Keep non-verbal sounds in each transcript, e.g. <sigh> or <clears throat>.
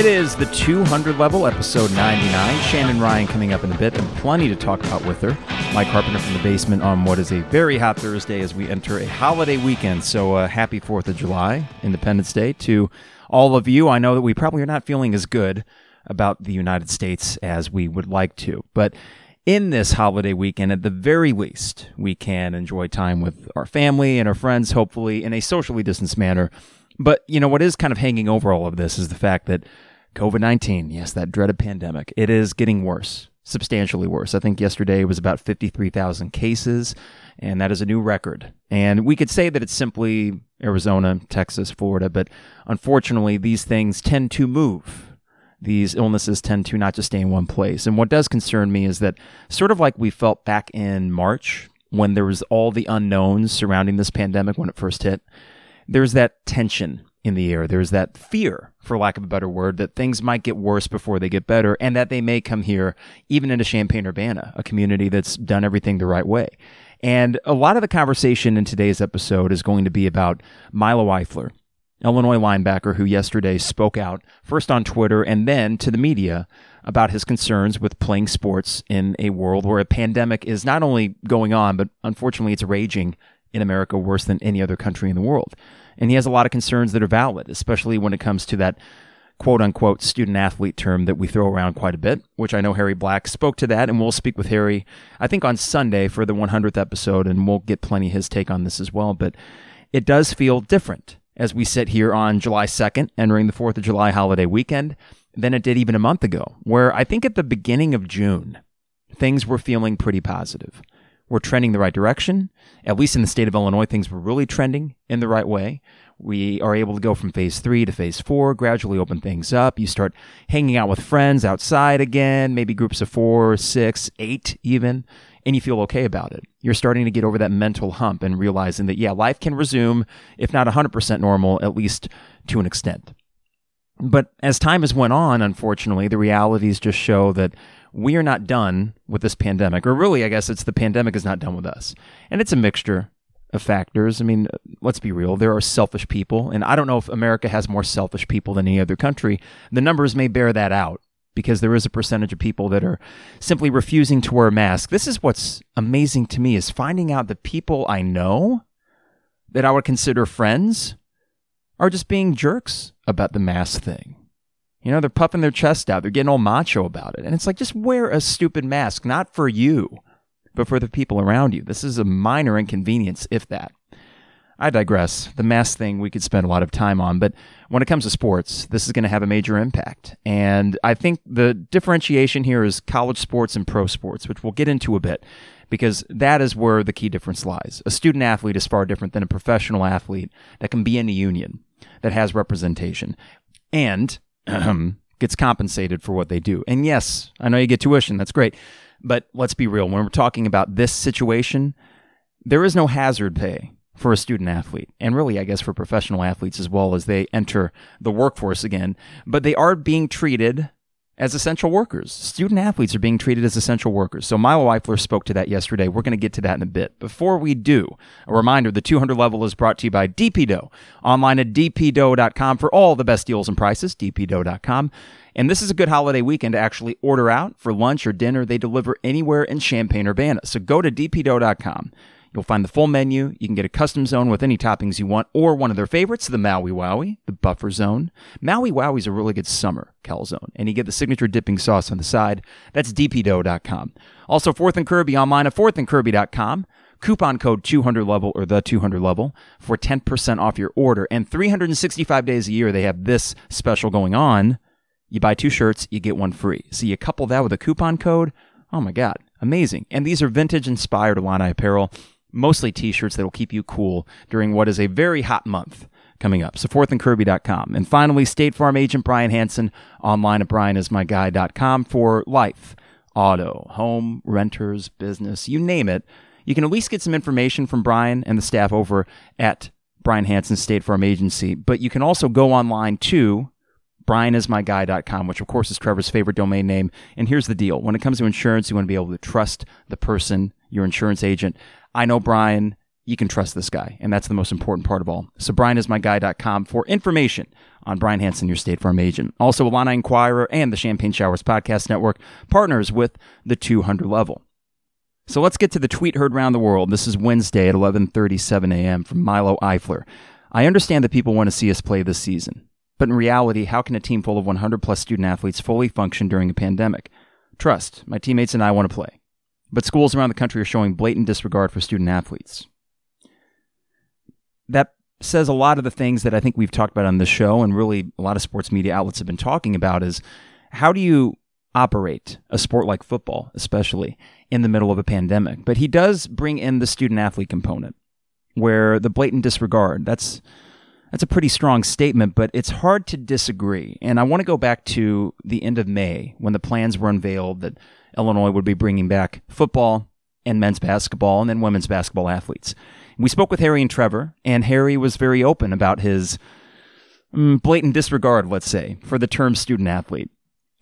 It is the 200 level, episode 99. Shannon Ryan coming up in a bit, and plenty to talk about with her. Mike Carpenter from the basement on what is a very hot Thursday as we enter a holiday weekend. So, uh, happy 4th of July, Independence Day, to all of you. I know that we probably are not feeling as good about the United States as we would like to, but in this holiday weekend, at the very least, we can enjoy time with our family and our friends, hopefully in a socially distanced manner but, you know, what is kind of hanging over all of this is the fact that COVID 19, yes, that dreaded pandemic, it is getting worse, substantially worse. I think yesterday was about 53,000 cases, and that is a new record. And we could say that it's simply Arizona, Texas, Florida, but unfortunately, these things tend to move these illnesses tend to not just stay in one place. And what does concern me is that sort of like we felt back in March when there was all the unknowns surrounding this pandemic when it first hit, there's that tension in the air. There's that fear, for lack of a better word, that things might get worse before they get better and that they may come here, even into Champaign Urbana, a community that's done everything the right way. And a lot of the conversation in today's episode is going to be about Milo Eifler, Illinois linebacker who yesterday spoke out first on Twitter and then to the media about his concerns with playing sports in a world where a pandemic is not only going on, but unfortunately it's raging in America worse than any other country in the world. And he has a lot of concerns that are valid, especially when it comes to that quote unquote student athlete term that we throw around quite a bit, which I know Harry Black spoke to that. And we'll speak with Harry, I think, on Sunday for the 100th episode, and we'll get plenty his take on this as well. But it does feel different as we sit here on July 2nd, entering the 4th of July holiday weekend, than it did even a month ago, where I think at the beginning of June, things were feeling pretty positive we're trending the right direction. At least in the state of Illinois, things were really trending in the right way. We are able to go from phase three to phase four, gradually open things up. You start hanging out with friends outside again, maybe groups of four, six, eight even, and you feel okay about it. You're starting to get over that mental hump and realizing that, yeah, life can resume, if not 100% normal, at least to an extent. But as time has went on, unfortunately, the realities just show that we are not done with this pandemic, or really, I guess it's the pandemic is not done with us. And it's a mixture of factors. I mean, let's be real. There are selfish people, and I don't know if America has more selfish people than any other country. The numbers may bear that out because there is a percentage of people that are simply refusing to wear a mask. This is what's amazing to me is finding out that people I know that I would consider friends are just being jerks about the mask thing. You know, they're puffing their chest out. They're getting all macho about it. And it's like, just wear a stupid mask, not for you, but for the people around you. This is a minor inconvenience, if that. I digress. The mask thing we could spend a lot of time on, but when it comes to sports, this is going to have a major impact. And I think the differentiation here is college sports and pro sports, which we'll get into a bit, because that is where the key difference lies. A student athlete is far different than a professional athlete that can be in a union that has representation. And Um, gets compensated for what they do. And yes, I know you get tuition, that's great. But let's be real, when we're talking about this situation, there is no hazard pay for a student athlete, and really, I guess, for professional athletes as well as they enter the workforce again. But they are being treated as essential workers. Student athletes are being treated as essential workers. So Milo Eifler spoke to that yesterday. We're going to get to that in a bit. Before we do, a reminder the 200 level is brought to you by DP Dough. Online at dpdough.com for all the best deals and prices, dpdough.com. And this is a good holiday weekend to actually order out for lunch or dinner. They deliver anywhere in Champaign Urbana. So go to dpdough.com. You'll find the full menu. You can get a custom zone with any toppings you want, or one of their favorites, the Maui Wowie, the buffer zone. Maui Wowie is a really good summer calzone, and you get the signature dipping sauce on the side. That's dpdough.com. Also, Fourth and Kirby online at fourthandkirby.com. Coupon code 200 level or the 200 level for 10% off your order. And 365 days a year, they have this special going on. You buy two shirts, you get one free. So you couple that with a coupon code. Oh my God, amazing. And these are vintage inspired Illini apparel mostly t-shirts that will keep you cool during what is a very hot month coming up. So fourthandkirby.com. And finally, State Farm agent Brian Hanson online at brianismyguy.com for life, auto, home, renters, business, you name it. You can at least get some information from Brian and the staff over at Brian Hanson State Farm Agency, but you can also go online to brianismyguy.com, which of course is Trevor's favorite domain name. And here's the deal. When it comes to insurance, you want to be able to trust the person, your insurance agent. I know Brian. You can trust this guy, and that's the most important part of all. So, brianismyguy.com for information on Brian Hanson, your State Farm agent. Also, Illini Inquirer and the Champagne Showers Podcast Network partners with the 200 level. So let's get to the tweet heard around the world. This is Wednesday at 11:37 a.m. from Milo Eifler. I understand that people want to see us play this season, but in reality, how can a team full of 100 plus student athletes fully function during a pandemic? Trust, my teammates and I want to play. But schools around the country are showing blatant disregard for student athletes. That says a lot of the things that I think we've talked about on the show and really a lot of sports media outlets have been talking about is how do you operate a sport like football, especially in the middle of a pandemic? But he does bring in the student athlete component where the blatant disregard, that's that's a pretty strong statement, but it's hard to disagree. And I want to go back to the end of May when the plans were unveiled that Illinois would be bringing back football and men's basketball and then women's basketball athletes. We spoke with Harry and Trevor, and Harry was very open about his mm, blatant disregard, let's say, for the term student athlete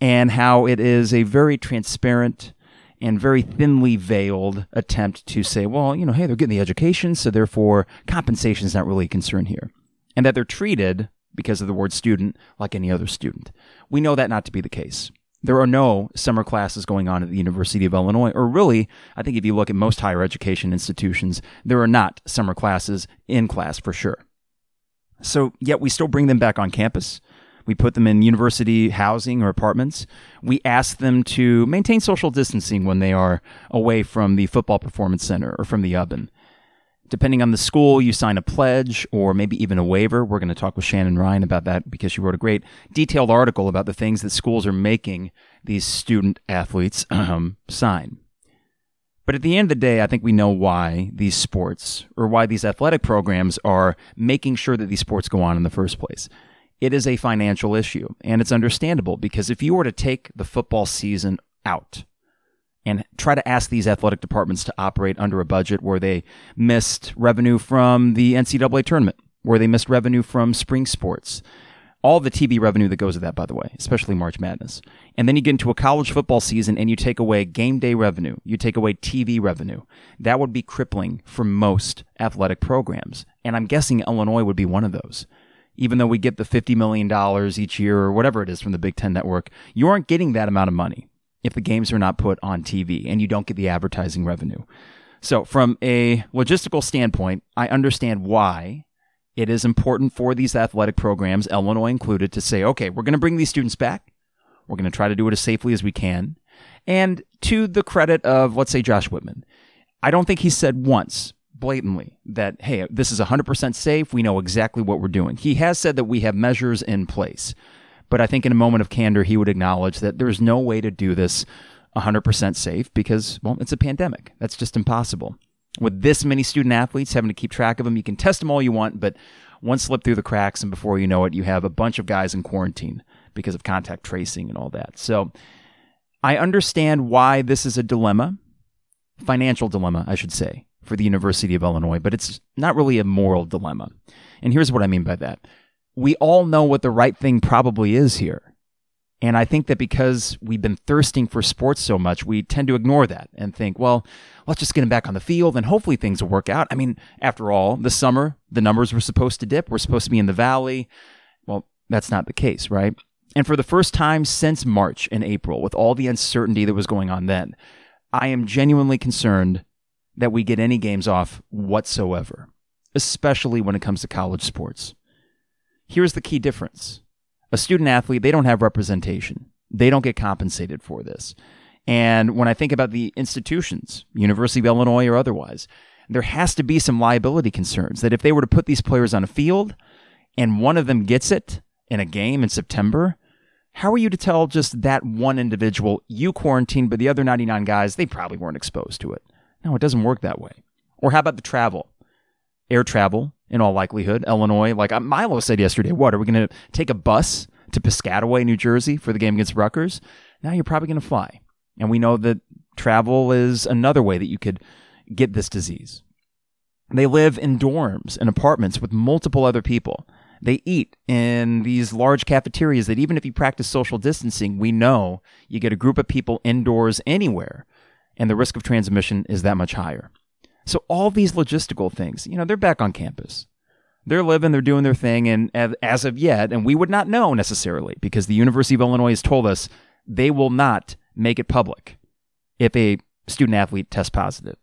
and how it is a very transparent and very thinly veiled attempt to say, well, you know, hey, they're getting the education, so therefore compensation is not really a concern here. And that they're treated, because of the word student, like any other student. We know that not to be the case. There are no summer classes going on at the University of Illinois, or really, I think if you look at most higher education institutions, there are not summer classes in class for sure. So, yet we still bring them back on campus. We put them in university housing or apartments. We ask them to maintain social distancing when they are away from the football performance center or from the oven. Depending on the school, you sign a pledge or maybe even a waiver. We're going to talk with Shannon Ryan about that because she wrote a great detailed article about the things that schools are making these student athletes um, sign. But at the end of the day, I think we know why these sports or why these athletic programs are making sure that these sports go on in the first place. It is a financial issue, and it's understandable because if you were to take the football season out, and try to ask these athletic departments to operate under a budget where they missed revenue from the NCAA tournament, where they missed revenue from spring sports, all the TV revenue that goes with that, by the way, especially March Madness. And then you get into a college football season and you take away game day revenue, you take away TV revenue. That would be crippling for most athletic programs. And I'm guessing Illinois would be one of those. Even though we get the $50 million each year or whatever it is from the Big Ten network, you aren't getting that amount of money if the games are not put on TV and you don't get the advertising revenue. So, from a logistical standpoint, I understand why it is important for these athletic programs, Illinois included, to say, okay, we're going to bring these students back. We're going to try to do it as safely as we can. And to the credit of, let's say, Josh Whitman, I don't think he said once blatantly that, hey, this is 100% safe. We know exactly what we're doing. He has said that we have measures in place. But I think in a moment of candor, he would acknowledge that there's no way to do this 100% safe because, well, it's a pandemic. That's just impossible. With this many student athletes, having to keep track of them, you can test them all you want, but one slip through the cracks, and before you know it, you have a bunch of guys in quarantine because of contact tracing and all that. So I understand why this is a dilemma, financial dilemma, I should say, for the University of Illinois, but it's not really a moral dilemma. And here's what I mean by that we all know what the right thing probably is here. And I think that because we've been thirsting for sports so much, we tend to ignore that and think, well, let's just get him back on the field and hopefully things will work out. I mean, after all, this summer, the numbers were supposed to dip. We're supposed to be in the valley. Well, that's not the case, right? And for the first time since March and April, with all the uncertainty that was going on then, I am genuinely concerned that we get any games off whatsoever, especially when it comes to college sports. Here's the key difference a student athlete, they don't have representation, they don't get compensated for this. And when I think about the institutions, University of Illinois or otherwise, there has to be some liability concerns that if they were to put these players on a field and one of them gets it in a game in September, how are you to tell just that one individual you quarantined, but the other 99 guys, they probably weren't exposed to it? No, it doesn't work that way. Or how about the travel? Air travel, in all likelihood. Illinois, like uh, Milo said yesterday, what are we going to take a bus to Piscataway, New Jersey for the game against Rutgers? Now you're probably going to fly. And we know that travel is another way that you could get this disease. They live in dorms and apartments with multiple other people. They eat in these large cafeterias that even if you practice social distancing, we know you get a group of people indoors anywhere, and the risk of transmission is that much higher. So all these logistical things, you know, they're back on campus. They're living, they're doing their thing, and as of yet, and we would not know necessarily because the University of Illinois has told us they will not make it public if a student athlete tests positive.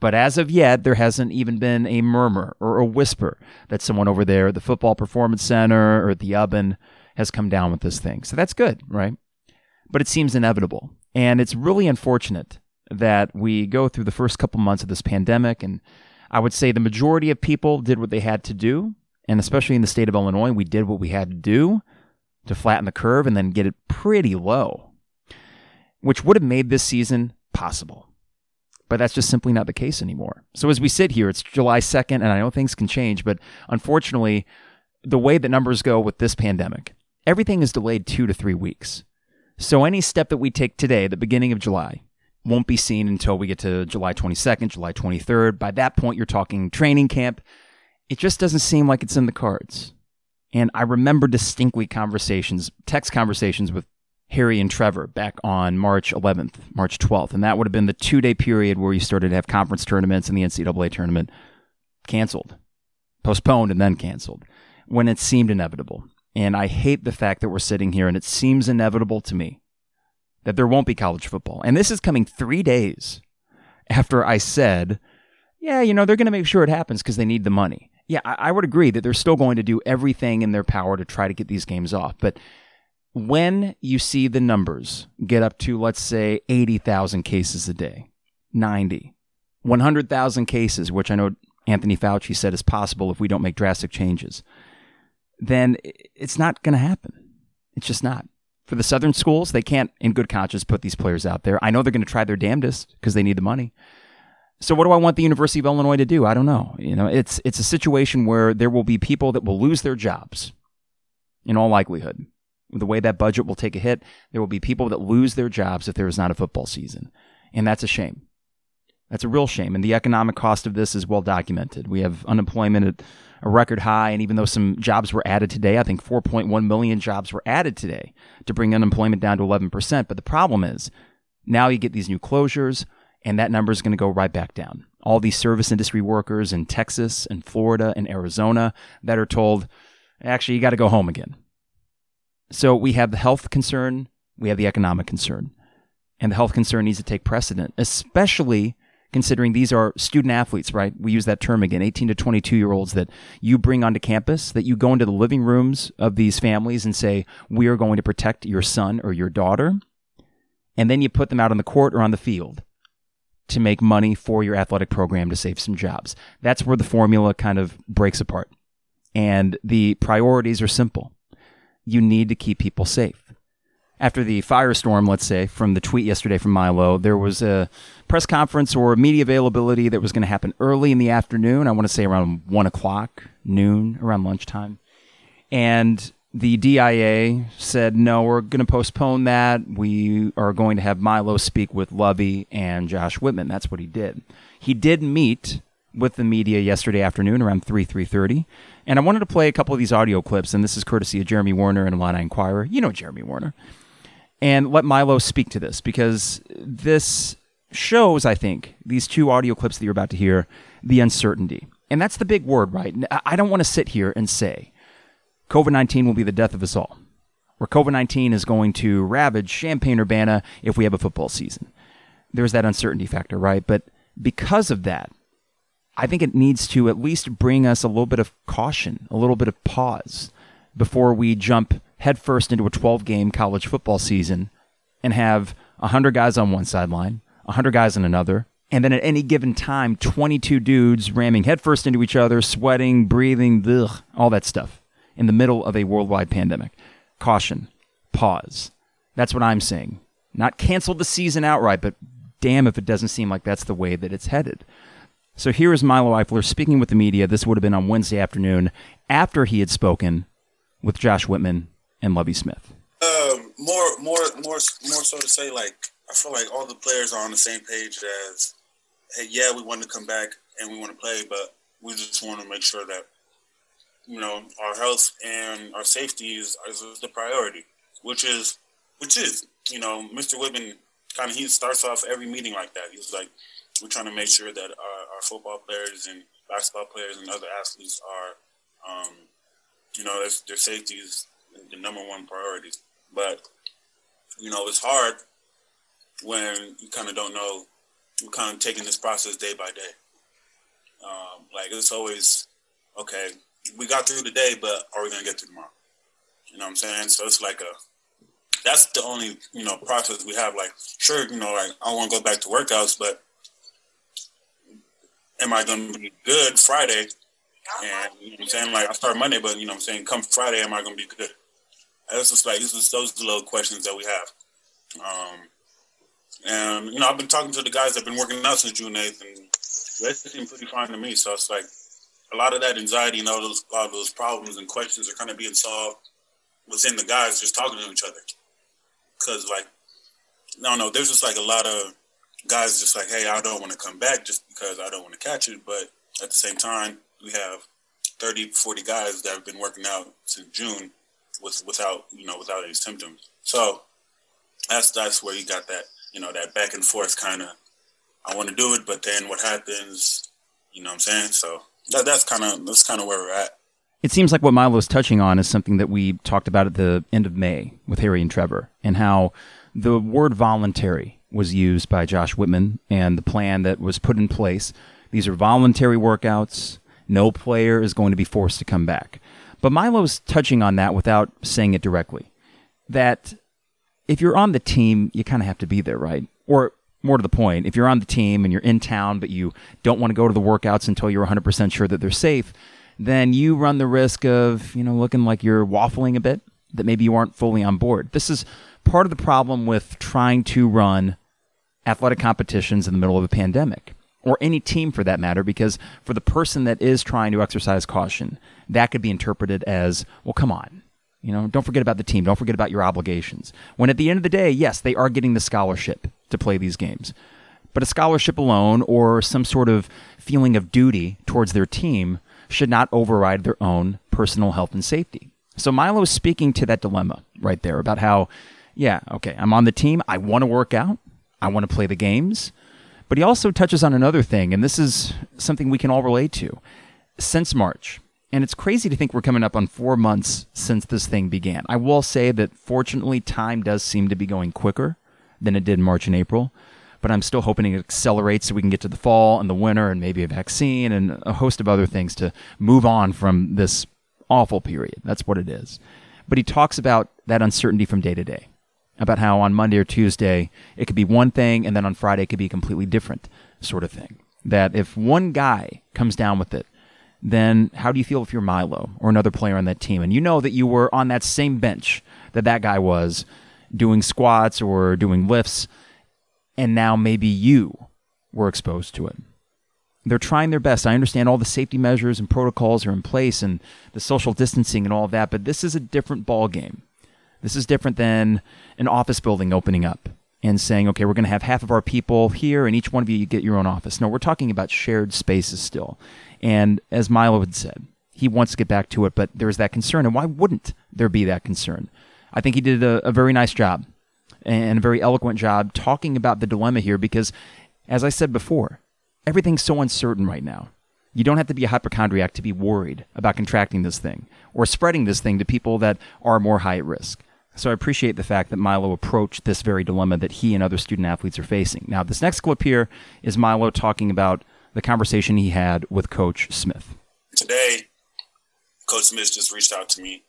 But as of yet, there hasn't even been a murmur or a whisper that someone over there at the Football Performance Center or at the Oven has come down with this thing. So that's good, right? But it seems inevitable. And it's really unfortunate that we go through the first couple months of this pandemic. And I would say the majority of people did what they had to do. And especially in the state of Illinois, we did what we had to do to flatten the curve and then get it pretty low, which would have made this season possible. But that's just simply not the case anymore. So as we sit here, it's July 2nd, and I know things can change, but unfortunately, the way that numbers go with this pandemic, everything is delayed two to three weeks. So any step that we take today, the beginning of July, won't be seen until we get to July 22nd, July 23rd. By that point, you're talking training camp. It just doesn't seem like it's in the cards. And I remember distinctly conversations, text conversations with Harry and Trevor back on March 11th, March 12th. And that would have been the two day period where you started to have conference tournaments and the NCAA tournament canceled, postponed, and then canceled when it seemed inevitable. And I hate the fact that we're sitting here and it seems inevitable to me that there won't be college football. And this is coming three days after I said, yeah, you know, they're going to make sure it happens because they need the money. Yeah, I, I would agree that they're still going to do everything in their power to try to get these games off. But when you see the numbers get up to, let's say, 80,000 cases a day, 90, 100,000 cases, which I know Anthony Fauci said is possible if we don't make drastic changes, then it's not going to happen. It's just not. For the Southern schools, they can't, in good conscience, put these players out there. I know they're going to try their damnedest because they need the money. So what do I want the University of Illinois to do? I don't know. You know, it's it's a situation where there will be people that will lose their jobs in all likelihood the way that budget will take a hit, there will be people that lose their jobs if there is not a football season. And that's a shame. That's a real shame. And the economic cost of this is well documented. We have unemployment at a record high. And even though some jobs were added today, I think 4.1 million jobs were added today to bring unemployment down to 11%. But the problem is now you get these new closures, and that number is going to go right back down. All these service industry workers in Texas and Florida and Arizona that are told, actually, you got to go home again. So we have the health concern, we have the economic concern. And the health concern needs to take precedent, especially considering these are student athletes, right? We use that term again 18 to 22 year olds that you bring onto campus, that you go into the living rooms of these families and say, We are going to protect your son or your daughter. And then you put them out on the court or on the field to make money for your athletic program to save some jobs. That's where the formula kind of breaks apart. And the priorities are simple you need to keep people safe. After the firestorm, let's say, from the tweet yesterday from Milo, there was a press conference or media availability that was going to happen early in the afternoon. I want to say around one o'clock, noon, around lunchtime. And the DIA said, no, we're going to postpone that. We are going to have Milo speak with Lovie and Josh Whitman. That's what he did. He did meet with the media yesterday afternoon around 3 3.30 and i wanted to play a couple of these audio clips and this is courtesy of jeremy werner and illini inquirer you know jeremy werner and let milo speak to this because this shows i think these two audio clips that you're about to hear the uncertainty. And that's the big word right? I don't want to sit here and say covid-19 will be the death of us all or covid-19 is going to ravage champaign-urbana if we have a football season. There's that uncertainty factor right? But because of that I think it needs to at least bring us a little bit of caution, a little bit of pause before we jump headfirst into a 12 game college football season and have 100 guys on one sideline, 100 guys on another, and then at any given time, 22 dudes ramming headfirst into each other, sweating, breathing, ugh, all that stuff in the middle of a worldwide pandemic. Caution, pause. That's what I'm saying. Not cancel the season outright, but damn if it doesn't seem like that's the way that it's headed. So here is Milo Eifler speaking with the media. This would have been on Wednesday afternoon after he had spoken with Josh Whitman and Lovie Smith. Um, more, more, more, more so to say, like I feel like all the players are on the same page as, hey, yeah, we want to come back and we want to play, but we just want to make sure that you know our health and our safety is, is the priority, which is, which is, you know, Mr. Whitman kind of he starts off every meeting like that. He's like, we're trying to make sure that our, our football players and basketball players and other athletes are Um, you know, their safety is the number one priority. But you know, it's hard when you kind of don't know. We're kind of taking this process day by day. Um, like it's always okay. We got through the day, but are we gonna get through tomorrow? You know what I'm saying? So it's like a that's the only you know process we have. Like, sure, you know, like I want to go back to workouts, but am I going to be good Friday? And you know what I'm saying, like I start Monday, but you know what I'm saying, come Friday, am I going to be good? It's just like this is those little questions that we have. Um, and you know, I've been talking to the guys that've been working out since June 8th, and they seem pretty fine to me. So it's like a lot of that anxiety and all those all those problems and questions are kind of being solved within the guys just talking to each other. Because like, no, no, there's just like a lot of guys just like, hey, I don't want to come back just because I don't want to catch it. But at the same time, we have 30, 40 guys that have been working out since June with without you know without any symptoms. So that's that's where you got that you know that back and forth kind of. I want to do it, but then what happens? You know what I'm saying? So that, that's kind of that's kind of where we're at. It seems like what Milo's touching on is something that we talked about at the end of May with Harry and Trevor, and how the word voluntary was used by Josh Whitman and the plan that was put in place. These are voluntary workouts. No player is going to be forced to come back. But Milo's touching on that without saying it directly. That if you're on the team, you kind of have to be there, right? Or more to the point, if you're on the team and you're in town, but you don't want to go to the workouts until you're 100% sure that they're safe, then you run the risk of, you know, looking like you're waffling a bit, that maybe you aren't fully on board. This is part of the problem with trying to run athletic competitions in the middle of a pandemic or any team for that matter, because for the person that is trying to exercise caution, that could be interpreted as, well, come on. You know, don't forget about the team. Don't forget about your obligations. When at the end of the day, yes, they are getting the scholarship to play these games. But a scholarship alone or some sort of feeling of duty towards their team should not override their own personal health and safety. So Milo is speaking to that dilemma right there about how, yeah, okay, I'm on the team. I want to work out. I want to play the games. But he also touches on another thing, and this is something we can all relate to. Since March, and it's crazy to think we're coming up on four months since this thing began. I will say that fortunately, time does seem to be going quicker than it did March and April but I'm still hoping it accelerates so we can get to the fall and the winter and maybe a vaccine and a host of other things to move on from this awful period. That's what it is. But he talks about that uncertainty from day to day, about how on Monday or Tuesday it could be one thing and then on Friday it could be a completely different sort of thing. That if one guy comes down with it, then how do you feel if you're Milo or another player on that team and you know that you were on that same bench that that guy was doing squats or doing lifts and now maybe you were exposed to it. They're trying their best. I understand all the safety measures and protocols are in place and the social distancing and all of that, but this is a different ball game. This is different than an office building opening up and saying, okay, we're going to have half of our people here and each one of you, get your own office. No, we're talking about shared spaces still. And as Milo had said, he wants to get back to it, but there's that concern. And why wouldn't there be that concern? I think he did a, a very nice job and a very eloquent job talking about the dilemma here because, as I said before, everything's so uncertain right now. You don't have to be a hypochondriac to be worried about contracting this thing or spreading this thing to people that are more high at risk. So I appreciate the fact that Milo approached this very dilemma that he and other student athletes are facing. Now, this next clip here is Milo talking about the conversation he had with Coach Smith. Today, Coach Smith just reached out to me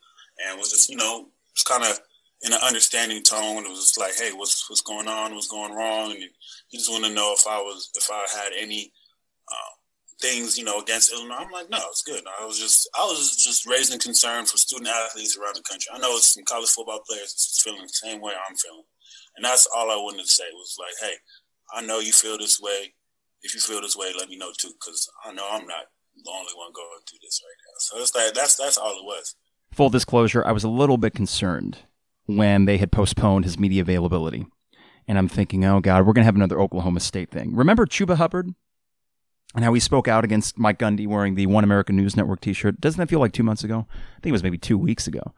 and was just, you know, just kind of in an understanding tone. It was just like, hey, what's what's going on? What's going wrong? And he just wanted to know if I was if I had any uh, things, you know, against Illinois. I'm like, no, it's good. I was just I was just raising concern for student athletes around the country. I know some college football players is feeling the same way I'm feeling, and that's all I wanted to say was like, hey, I know you feel this way. If you feel this way, let me know too, because I know I'm not the only one going through this right now. So it's like that's that's all it was. Full disclosure, I was a little bit concerned when they had postponed his media availability. And I'm thinking, oh God, we're to have another Oklahoma State thing. Remember Chuba Hubbard? And how he spoke out against Mike Gundy wearing the One American News Network t shirt. Doesn't that feel like two months ago? I think it was maybe two weeks ago.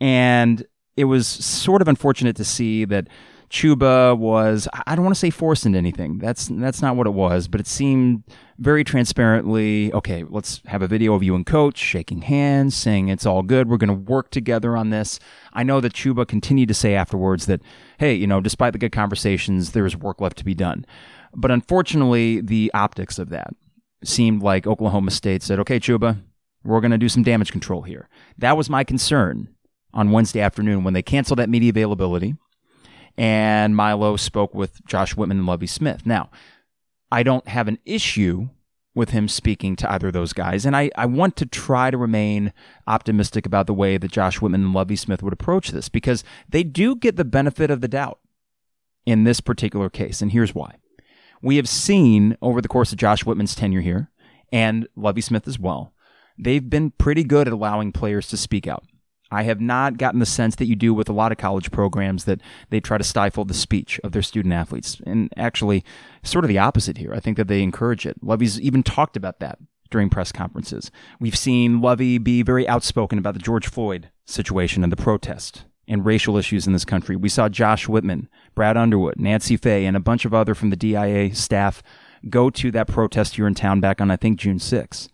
And it was sort of unfortunate to see that Chuba was I don't want to say forced into anything. That's that's not what it was, but it seemed very transparently, okay, let's have a video of you and coach shaking hands, saying it's all good. We're going to work together on this. I know that Chuba continued to say afterwards that, hey, you know, despite the good conversations, there's work left to be done. But unfortunately, the optics of that seemed like Oklahoma State said, okay, Chuba, we're going to do some damage control here. That was my concern on Wednesday afternoon when they canceled that media availability and Milo spoke with Josh Whitman and Lovie Smith. Now, I don't have an issue with him speaking to either of those guys, and I, I want to try to remain optimistic about the way that Josh Whitman and Lovie Smith would approach this because they do get the benefit of the doubt in this particular case, and here's why. We have seen over the course of Josh Whitman's tenure here, and Lovie Smith as well, they've been pretty good at allowing players to speak out. I have not gotten the sense that you do with a lot of college programs that they try to stifle the speech of their student athletes. And actually, sort of the opposite here. I think that they encourage it. Lovie's even talked about that during press conferences. We've seen Lovie be very outspoken about the George Floyd situation and the protest and racial issues in this country. We saw Josh Whitman, Brad Underwood, Nancy Fahey, and a bunch of other from the DIA staff go to that protest here in town back on, I think, June 6th.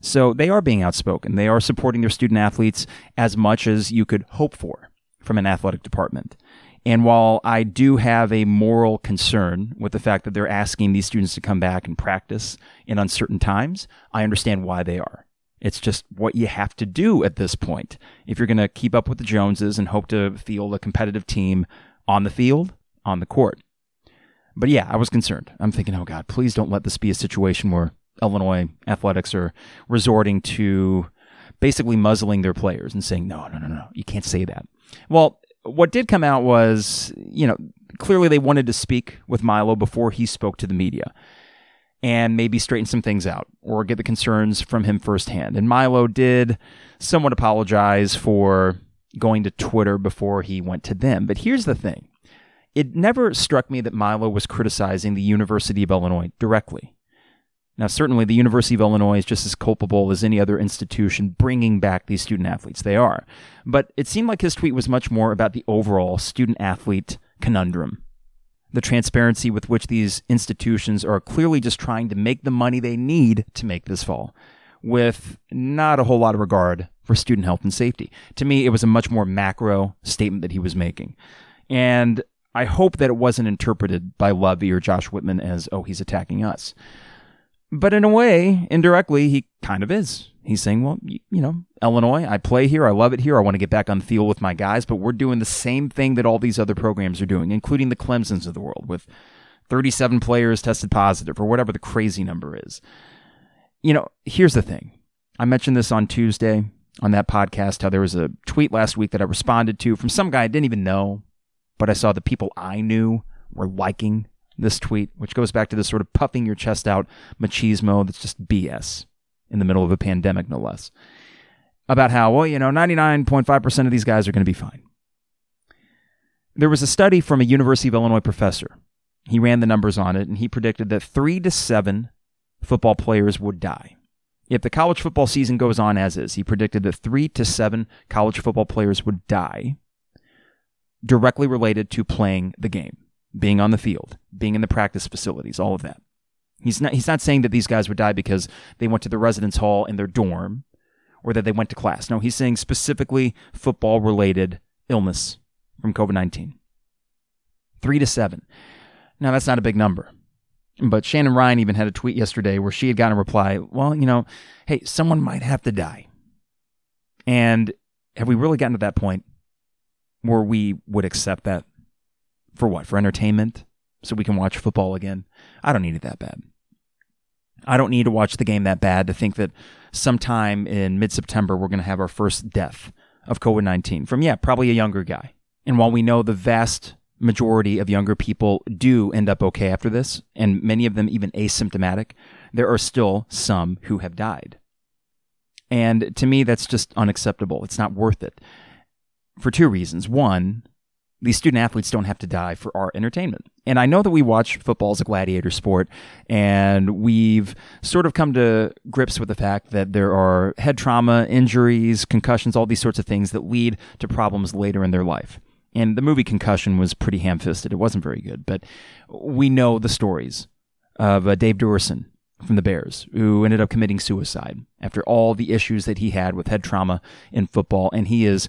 So they are being outspoken. They are supporting their student athletes as much as you could hope for from an athletic department. And while I do have a moral concern with the fact that they're asking these students to come back and practice in uncertain times, I understand why they are. It's just what you have to do at this point. If you're going to keep up with the Joneses and hope to field a competitive team on the field, on the court. But yeah, I was concerned. I'm thinking, oh God, please don't let this be a situation where Illinois athletics are resorting to basically muzzling their players and saying, no, no, no, no, you can't say that. Well, what did come out was, you know, clearly they wanted to speak with Milo before he spoke to the media and maybe straighten some things out or get the concerns from him firsthand. And Milo did somewhat apologize for going to Twitter before he went to them. But here's the thing it never struck me that Milo was criticizing the University of Illinois directly. Now, certainly the University of Illinois is just as culpable as any other institution bringing back these student athletes. They are. But it seemed like his tweet was much more about the overall student athlete conundrum. The transparency with which these institutions are clearly just trying to make the money they need to make this fall, with not a whole lot of regard for student health and safety. To me, it was a much more macro statement that he was making. And I hope that it wasn't interpreted by Lovie or Josh Whitman as, oh, he's attacking us. But in a way, indirectly, he kind of is. He's saying, well, you, you, know, Illinois, I play here. I love it here. I want to get back on the field with my guys, but we're doing the same thing that all these other programs are doing, including the Clemsons of the world, with 37 players tested positive or whatever the crazy number is. You know, here's the thing. I mentioned this on Tuesday on that podcast how there was a tweet last week that I responded to from some guy I didn't even know, but I saw the people I knew were liking this tweet, which goes back to this sort of puffing your chest out machismo that's just BS in the middle of a pandemic, no less. About how, well, you know, 99.5% of these guys are going to be fine. There was a study from a University of Illinois professor. He ran the numbers on it and he predicted that three to seven football players would die. If the college football season goes on as is, he predicted that three to seven college football players would die directly related to playing the game being on the field, being in the practice facilities, all of that. He's not he's not saying that these guys would die because they went to the residence hall in their dorm or that they went to class. No, he's saying specifically football related illness from COVID 19. Three to seven. Now, that's not a big number. But Shannon Ryan even had a tweet yesterday where she had gotten a reply well, you know, hey, someone might have to die. And have we really gotten to that point where we would accept that? For what? For entertainment? So we can watch football again? I don't need it that bad. I don't need to watch the game that bad to think that sometime in mid September we're going to have our first death of COVID 19 from, yeah, probably a younger guy. And while we know the vast majority of younger people do end up okay after this, and many of them even asymptomatic, there are still some who have died. And to me, that's just unacceptable. It's not worth it for two reasons. One, these student athletes don't have to die for our entertainment. And I know that we watch football as a gladiator sport, and we've sort of come to grips with the fact that there are head trauma, injuries, concussions, all these sorts of things that lead to problems later in their life. And the movie Concussion was pretty ham fisted. It wasn't very good, but we know the stories of uh, Dave Duerson from the Bears, who ended up committing suicide after all the issues that he had with head trauma in football. And he is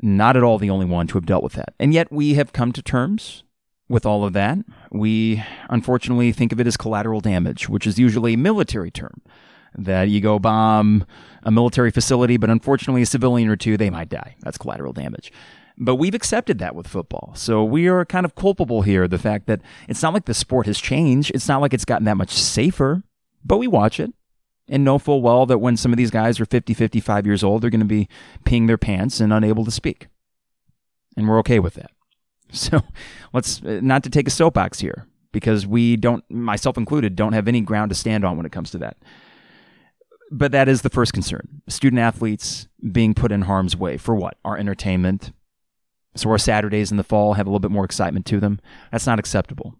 not at all the only one to have dealt with that. And yet we have come to terms with all of that. We unfortunately think of it as collateral damage, which is usually a military term. That you go bomb a military facility, but unfortunately, a civilian or two, they might die. That's collateral damage. But we've accepted that with football. So we are kind of culpable here. The fact that it's not like the sport has changed, it's not like it's gotten that much safer, but we watch it and know full well that when some of these guys are 50, 55 years old, they're going to be peeing their pants and unable to speak. And we're okay with that. <laughs> So let's uh, not to take a soapbox here because we don't, myself included, don't have any ground to stand on when it comes to that. But that is the first concern. Student athletes being put in harm's way for what? Our entertainment. So our Saturdays in the fall have a little bit more excitement to them. That's not acceptable.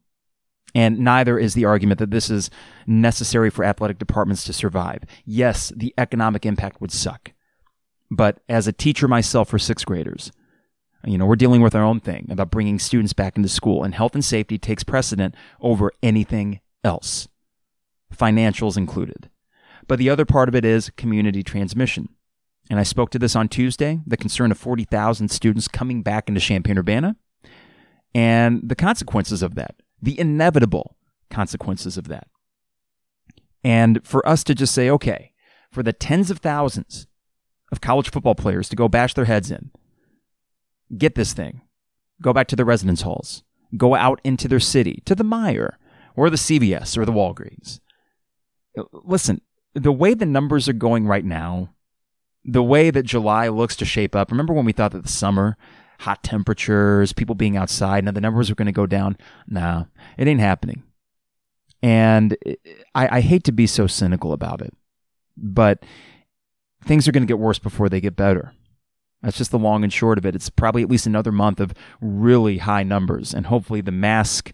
And neither is the argument that this is necessary for athletic departments to survive. Yes, the economic impact would suck. But as a teacher myself for sixth graders, you know, we're dealing with our own thing about bringing students back into school, and health and safety takes precedent over anything else, financials included. But the other part of it is community transmission. And I spoke to this on Tuesday the concern of 40,000 students coming back into Champaign Urbana and the consequences of that, the inevitable consequences of that. And for us to just say, okay, for the tens of thousands of college football players to go bash their heads in, get this thing, go back to their residence halls, go out into their city, to the Meijer or the CVS or the Walgreens. Listen, the way the numbers are going right now, the way that July looks to shape up. Remember when we thought that the summer, hot temperatures, people being outside, now the numbers are going to go down? Nah, it ain't happening. And I, I hate to be so cynical about it, but things are going to get worse before they get better. That's just the long and short of it. It's probably at least another month of really high numbers, and hopefully the mask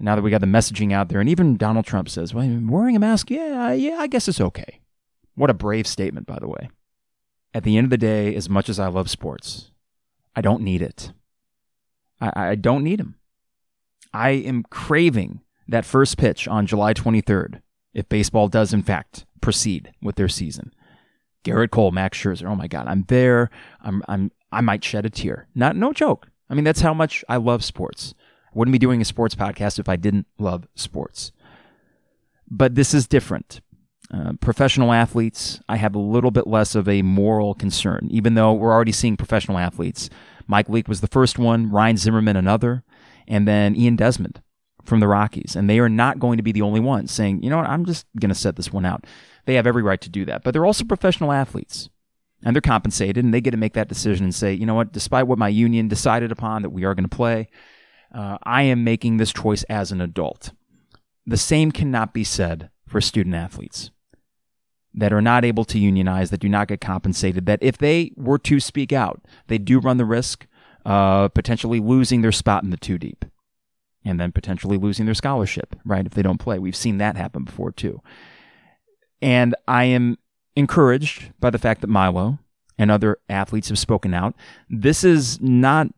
now that we got the messaging out there, and even Donald Trump says, well, wearing a mask, yeah, yeah, I guess it's okay. What a brave statement, by the way. At the end of the day, as much as I love sports, I don't need it. I, I don't need him. I am craving that first pitch on July 23rd, if baseball does, in fact, proceed with their season. Gerrit Cole, Max Scherzer. Oh my God, I'm there. I'm, I'm, I might shed a tear. Not, no joke. I mean, that's how much I love sports I wouldn't be doing a sports podcast if I didn't love sports. But this is different. Uh, professional athletes, I have a little bit less of a moral concern, even though we're already seeing professional athletes. Mike Leake was the first one, Ryan Zimmerman another, and then Ian Desmond from the Rockies. And they are not going to be the only ones saying, you know what, I'm just going to set this one out. They have every right to do that. But they're also professional athletes. And they're compensated, and they get to make that decision and say, you know what, despite what my union decided upon that we are going to play, uh, I am making this choice as an adult. The same cannot be said for student athletes that are not able to unionize, that do not get compensated, that if they were to speak out, they do run the risk of potentially losing their spot in the two deep and then potentially losing their scholarship, right? If they don't play. We've seen that happen before too. And I am encouraged by the fact that Milo and other athletes have spoken out. This is not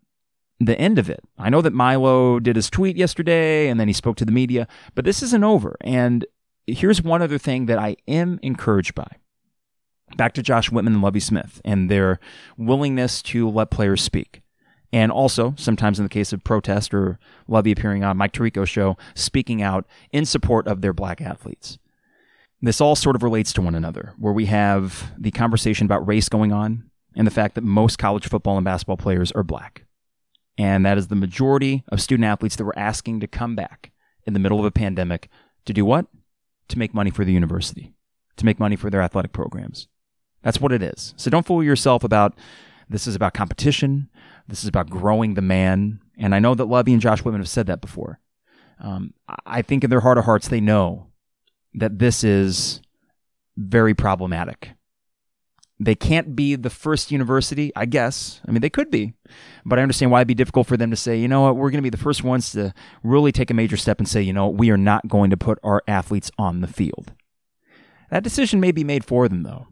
the end of it. I know that Milo did his tweet yesterday and then he spoke to the media, but this isn't over. And here's one other thing that I am encouraged by. Back to Josh Whitman and Lovie Smith and their willingness to let players speak. And also, sometimes in the case of protest or Lovie appearing on Mike Tirico show, speaking out in support of their black athletes. This all sort of relates to one another, where we have the conversation about race going on and the fact that most college football and basketball players are black. And that is the majority of student athletes that were asking to come back in the middle of a pandemic to do what? To make money for the university, to make money for their athletic programs. That's what it is. So don't fool yourself about this is about competition. This is about growing the man. And I know that Lovie and Josh Whitman have said that before. Um, I think in their heart of hearts, they know that this is very problematic they can't be the first university, I guess. I mean, they could be, but I understand why it'd be difficult for them to say, you know what, we're going to be the first ones to really take a major step and say, you know, we are not going to put our athletes on the field. That decision may be made for them, though.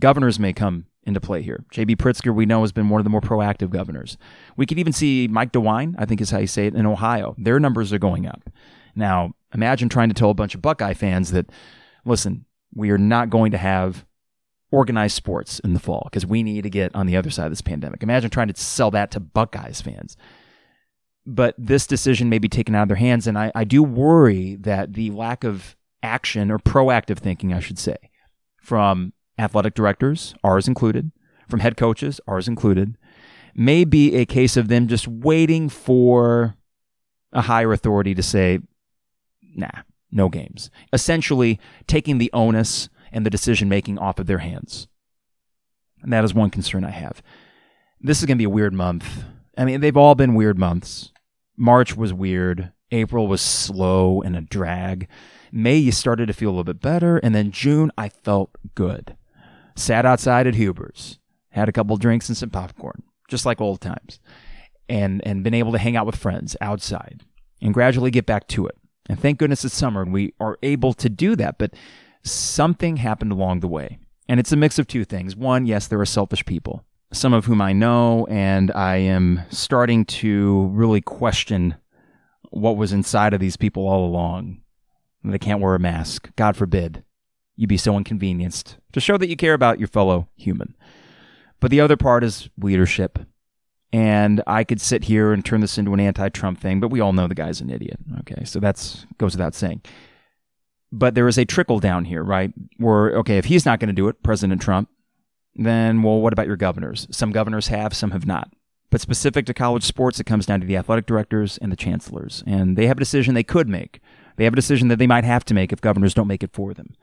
Governors may come into play here. J.B. Pritzker, we know, has been one of the more proactive governors. We could even see Mike DeWine, I think is how you say it, in Ohio. Their numbers are going up. Now, imagine trying to tell a bunch of Buckeye fans that, listen, we are not going to have organized sports in the fall because we need to get on the other side of this pandemic. Imagine trying to sell that to Buckeyes fans. But this decision may be taken out of their hands. And I, I do worry that the lack of action or proactive thinking, I should say, from athletic directors, ours included, from head coaches, ours included, may be a case of them just waiting for a higher authority to say, nah, no games. Essentially, taking the onus and the decision making off of their hands. And that is one concern I have. This is going to be a weird month. I mean, they've all been weird months. March was weird. April was slow and a drag. May, you started to feel a little bit better. And then June, I felt good. Sat outside at Huber's, had a couple drinks and some popcorn, just like old times, and, and been able to hang out with friends outside and gradually get back to it. And thank goodness it's summer and we are able to do that. But something happened along the way. And it's a mix of two things. One, yes, there are selfish people, some of whom I know, and I am starting to really question what was inside of these people all along. They can't wear a mask. God forbid you be so inconvenienced to show that you care about your fellow human. But the other part is leadership. And I could sit here and turn this into an anti Trump thing, but we all know the guy's an idiot. Okay, so that's goes without saying. But there is a trickle down here, right? Where, okay, if he's not going to do it, President Trump, then, well, what about your governors? Some governors have, some have not. But specific to college sports, it comes down to the athletic directors and the chancellors. And they have a decision they could make. They have a decision that they might have to make if governors don't make it for them.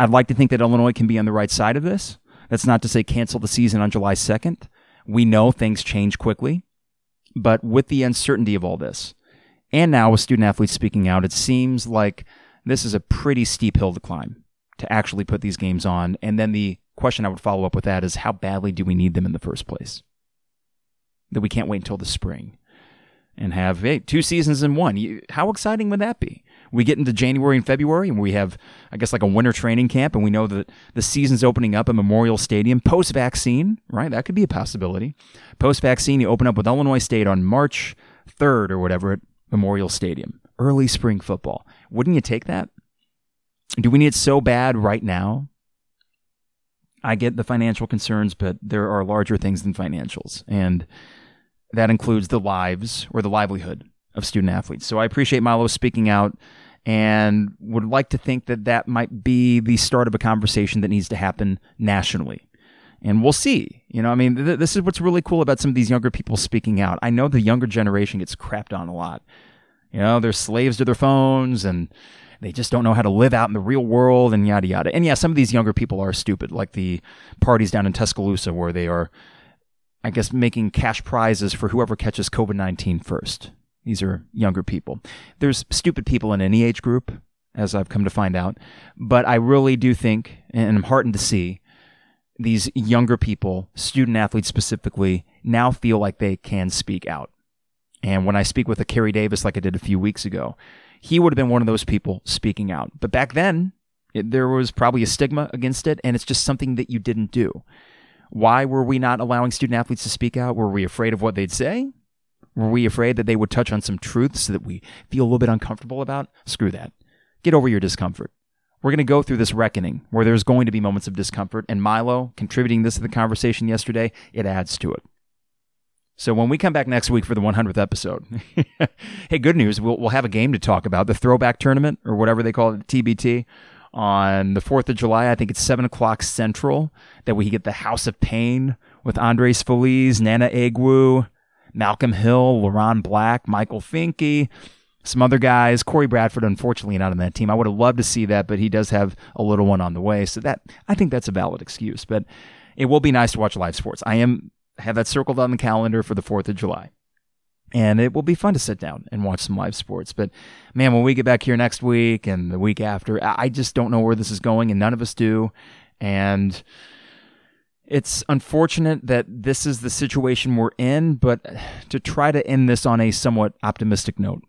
I'd like to think that Illinois can be on the right side of this. That's not to say cancel the season on July 2nd. We know things change quickly. But with the uncertainty of all this, and now with student athletes speaking out, it seems like this is a pretty steep hill to climb to actually put these games on. And then the question I would follow up with that is how badly do we need them in the first place? That we can't wait until the spring and have hey, two seasons in one. You, how exciting would that be? We get into January and February, and we have, I guess, like a winter training camp, and we know that the season's opening up at Memorial Stadium post vaccine, right? That could be a possibility. Post vaccine, you open up with Illinois State on March 3rd or whatever at Memorial Stadium. Early spring football. Wouldn't you take that? Do we need it so bad right now? I get the financial concerns, but there are larger things than financials. And that includes the lives or the livelihood of student athletes. So I appreciate Milo speaking out and would like to think that that might be the start of a conversation that needs to happen nationally. And we'll see. You know, I mean, th- this is what's really cool about some of these younger people speaking out. I know the younger generation gets crapped on a lot. You know, they're slaves to their phones and they just don't know how to live out in the real world and yada yada. And yeah, some of these younger people are stupid, like the parties down in Tuscaloosa where they are I guess, making cash prizes for whoever catches COVID 19 first. These are younger people. There's stupid people in any age group, as I've come to find out. But I really do think, and I'm heartened to see, these younger people, student athletes specifically, now feel like they can speak out. And when I speak with a Kerry Davis, like I did a few weeks ago, he would have been one of those people speaking out. But back then, it, there was probably a stigma against it, and it's just something that you didn't do. Why were we not allowing student athletes to speak out? Were we afraid of what they'd say? Were we afraid that they would touch on some truths that we feel a little bit uncomfortable about? Screw that. Get over your discomfort. We're going to go through this reckoning where there's going to be moments of discomfort, and Milo contributing this to the conversation yesterday, it adds to it. So when we come back next week for the 100th episode, <laughs> hey, good news, we'll, we'll have a game to talk about the throwback tournament or whatever they call it, TBT on the 4th of July. I think it's 7 o'clock Central that we get the House of Pain with Andres Feliz, Nnanna Egwu, Malcolm Hill, LeRon Black, Michael Finke, some other guys. Corey Bradford, unfortunately, not on that team. I would have loved to see that, but he does have a little one on the way. So that I think that's a valid excuse. But it will be nice to watch live sports. I am have that circled on the calendar for the 4th of July and it will be fun to sit down and watch some live sports. But man, when we get back here next week and the week after, I just don't know where this is going, and none of us do. And it's unfortunate that this is the situation we're in, but to try to end this on a somewhat optimistic note,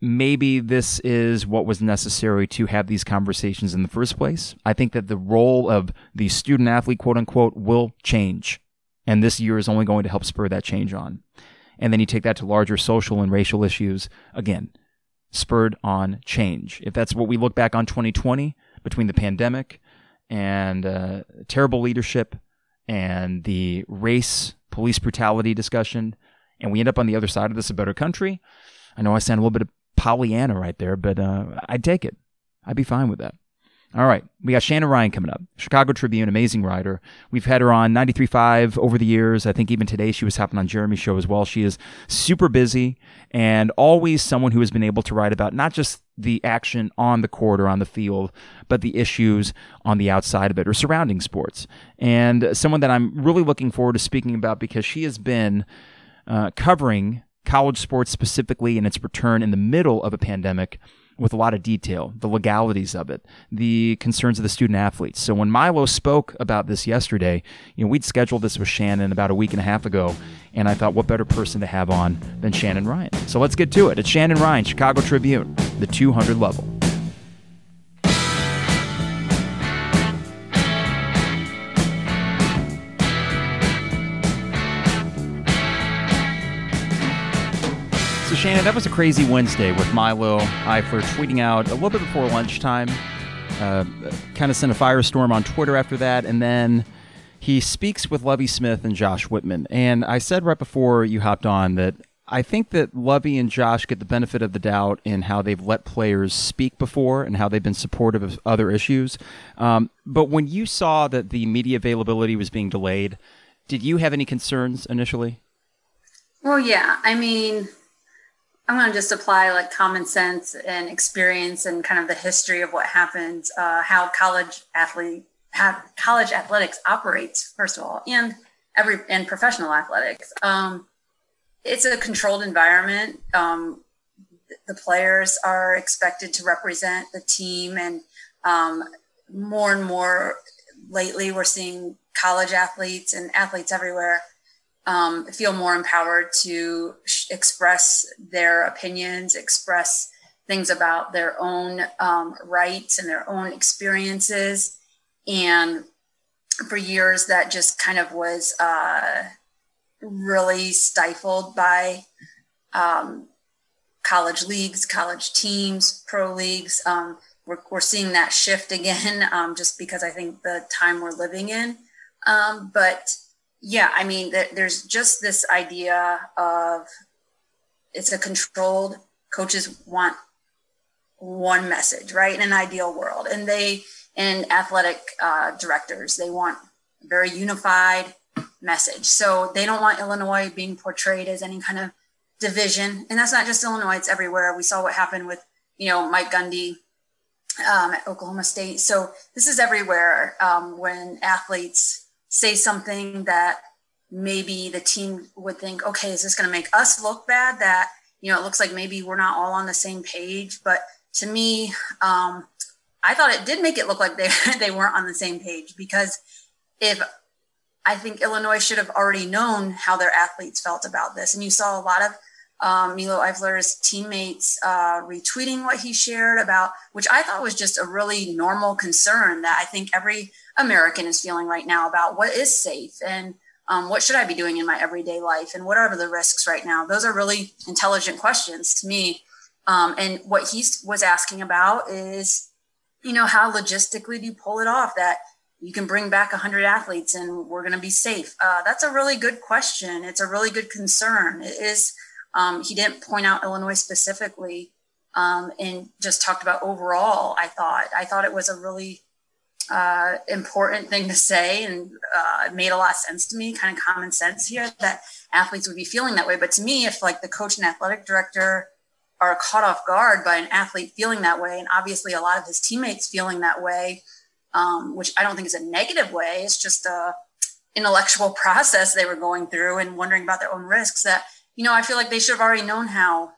maybe this is what was necessary to have these conversations in the first place. I think that the role of the student athlete, quote unquote, will change. And this year is only going to help spur that change on. And then you take that to larger social and racial issues. Again, spurred on change. If that's what we look back on 2020 between the pandemic and uh, terrible leadership and the race police brutality discussion, and we end up on the other side of this a better country. I know I sound a little bit of Pollyanna right there, but uh, I'd take it. I'd be fine with that. All right. We got Shannon Ryan coming up. Chicago Tribune, amazing writer. We've had her on 93.5 over the years. I think even today she was hopping on Jeremy's show as well. She is super busy and always someone who has been able to write about not just the action on the court or on the field, but the issues on the outside of it or surrounding sports. And someone that I'm really looking forward to speaking about because she has been uh, covering college sports specifically and its return in the middle of a pandemic with a lot of detail, the legalities of it, the concerns of the student athletes. So when Milo spoke about this yesterday, you know, we'd scheduled this with Shannon about a week and a half ago, and I thought, what better person to have on than Shannon Ryan? So let's get to it. It's Shannon Ryan, Chicago Tribune, the 200 level. Shannon, that was a crazy Wednesday with Milo Eifler tweeting out a little bit before lunchtime. Uh, kind of sent a firestorm on Twitter after that. And then he speaks with Lovie Smith and Josh Whitman. And I said right before you hopped on that I think that Lovie and Josh get the benefit of the doubt in how they've let players speak before and how they've been supportive of other issues. Um, but when you saw that the media availability was being delayed, did you have any concerns initially? Well, yeah. I mean, I'm going to just apply like common sense and experience and kind of the history of what happens, uh, how college athlete, college athletics operates, first of all, and every and professional athletics. Um, it's a controlled environment. Um, the players are expected to represent the team, and um, more and more lately, we're seeing college athletes and athletes everywhere um, feel more empowered to sh- express their opinions, express things about their own um, rights and their own experiences. And for years, that just kind of was uh, really stifled by um, college leagues, college teams, pro leagues. Um, we're, we're seeing that shift again <laughs> um, just because I think the time we're living in. Um, but yeah, I mean, there's just this idea of it's a controlled. Coaches want one message, right? In an ideal world, and they and athletic uh, directors they want a very unified message. So they don't want Illinois being portrayed as any kind of division, and that's not just Illinois; it's everywhere. We saw what happened with you know Mike Gundy um, at Oklahoma State. So this is everywhere um, when athletes say something that maybe the team would think, okay, is this going to make us look bad? That, you know, it looks like maybe we're not all on the same page. But to me, um, I thought it did make it look like they, <laughs> they weren't on the same page because if I think Illinois should have already known how their athletes felt about this. And you saw a lot of um, Milo Eifler's teammates uh, retweeting what he shared about, which I thought was just a really normal concern that I think every American is feeling right now about what is safe and um, what should I be doing in my everyday life and what are the risks right now. Those are really intelligent questions to me. Um, and what he was asking about is, you know, how logistically do you pull it off that you can bring back 100 athletes and we're going to be safe? Uh, that's a really good question. It's a really good concern. It is um, he didn't point out Illinois specifically um, and just talked about overall. I thought I thought it was a really uh, important thing to say, and uh, made a lot of sense to me. Kind of common sense here that athletes would be feeling that way. But to me, if like the coach and athletic director are caught off guard by an athlete feeling that way, and obviously a lot of his teammates feeling that way, um, which I don't think is a negative way. It's just a intellectual <laughs> process they were going through and wondering about their own risks. That you know, I feel like they should have already known how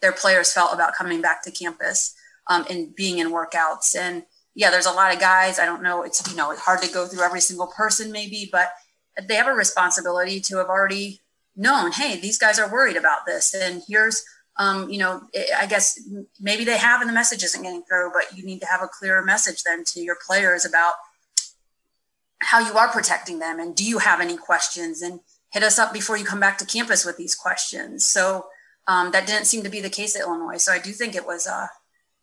their players felt about coming back to campus um, and being in workouts. And yeah, there's a lot of guys. I don't know. It's, you know, it's hard to go through every single person maybe, but they have a responsibility to have already known, hey, these guys are worried about this. And here's um, you know, I guess maybe they have and the message isn't getting through, but you need to have a clearer message then to your players about how you are protecting them and do you have any questions and hit us up before you come back to campus with these questions. So um, that didn't seem to be the case at Illinois. So I do think it was uh,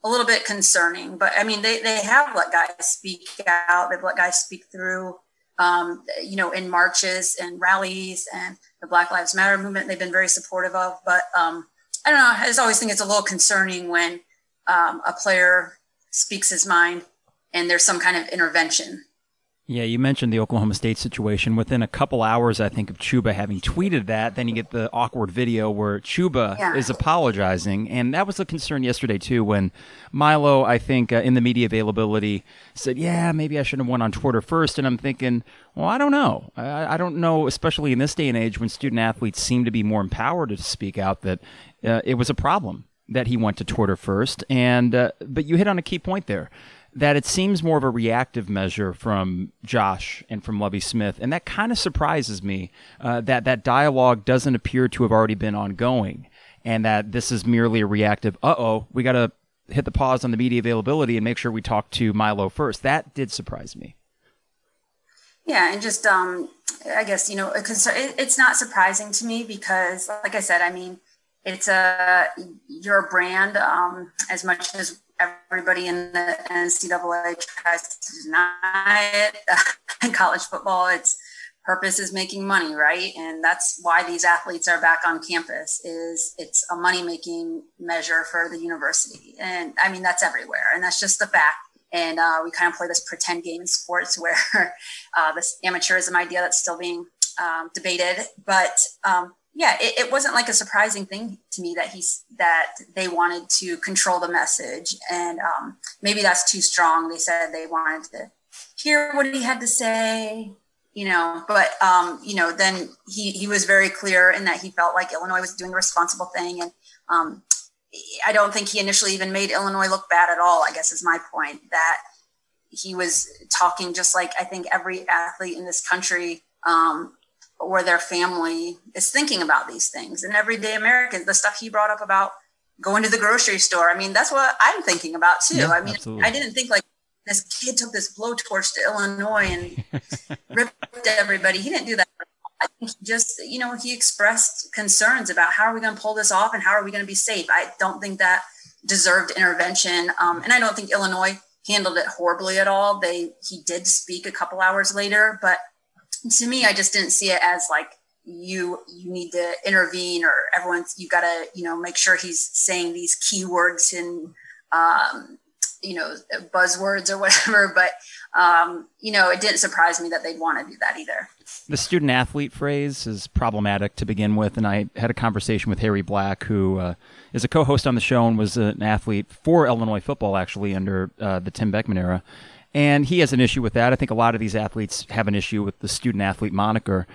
a little bit concerning. But I mean, they they have let guys speak out. They've let guys speak through. Um, you know, in marches and rallies and the Black Lives Matter movement, they've been very supportive of. But um, I don't know. I just always think it's a little concerning when um, a player speaks his mind and there's some kind of intervention. Yeah, you mentioned the Oklahoma State situation. Within a couple hours, I think, of Chuba having tweeted that, then you get the awkward video where Chuba yeah. is apologizing. And that was a concern yesterday, too, when Milo, I think, uh, in the media availability, said, Yeah, maybe I should have went on Twitter first. And I'm thinking, Well, I don't know. I, I don't know, especially in this day and age when student athletes seem to be more empowered to speak out, that uh, it was a problem that he went to Twitter first. And, uh, but you hit on a key point there that it seems more of a reactive measure from Josh and from Lovie Smith, and that kind of surprises me uh, that that dialogue doesn't appear to have already been ongoing, and that this is merely a reactive. Uh oh, we got to hit the pause on the media availability and make sure we talk to Milo first. That did surprise me. Yeah, and just um, I guess you know, it's not surprising to me because, like I said, I mean, it's a you're brand um, as much as everybody in the NCAA tries to deny it. <laughs> in college football, its purpose is making money, right? And that's why these athletes are back on campus. Is it's a money making measure for the university, and I mean that's everywhere, and that's just the fact. And uh, we kind of play this pretend game in sports where <laughs> uh, this amateurism idea that's still being um, debated, but um, yeah, it, it, wasn't like a surprising thing to me that he's that they wanted to control the message, and um, maybe that's too strong. They said they wanted to hear what he had to say, you know. But um, you know, then he he was very clear in that he felt like Illinois was doing a responsible thing, and um, I don't think he initially even made Illinois look bad at all. I guess is my point that he was talking just like I think every athlete in this country um, or their family is thinking about these things. And everyday Americans, the stuff he brought up about going to the grocery store, I mean, that's what I'm thinking about too. Yeah, I mean, absolutely. I didn't think like this kid took this blowtorch to Illinois and <laughs> ripped everybody. He didn't do that. I think he just, you know, he expressed concerns about how are we going to pull this off and how are we going to be safe. I don't think that deserved intervention. Um, and I don't think Illinois handled it horribly at all. They he did speak a couple hours later, but to me, I just didn't see it as like you you need to intervene or everyone's you got to you know make sure he's saying these keywords and um, you know buzzwords or whatever. <laughs> But um, you know, it didn't surprise me that they'd want to do that either. The student athlete phrase is problematic to begin with, and I had a conversation with Harry Black, who uh, is a co-host on the show and was an athlete for Illinois football actually under uh, the Tim Beckman era and he has an issue with that. I think a lot of these athletes have an issue with the student athlete moniker.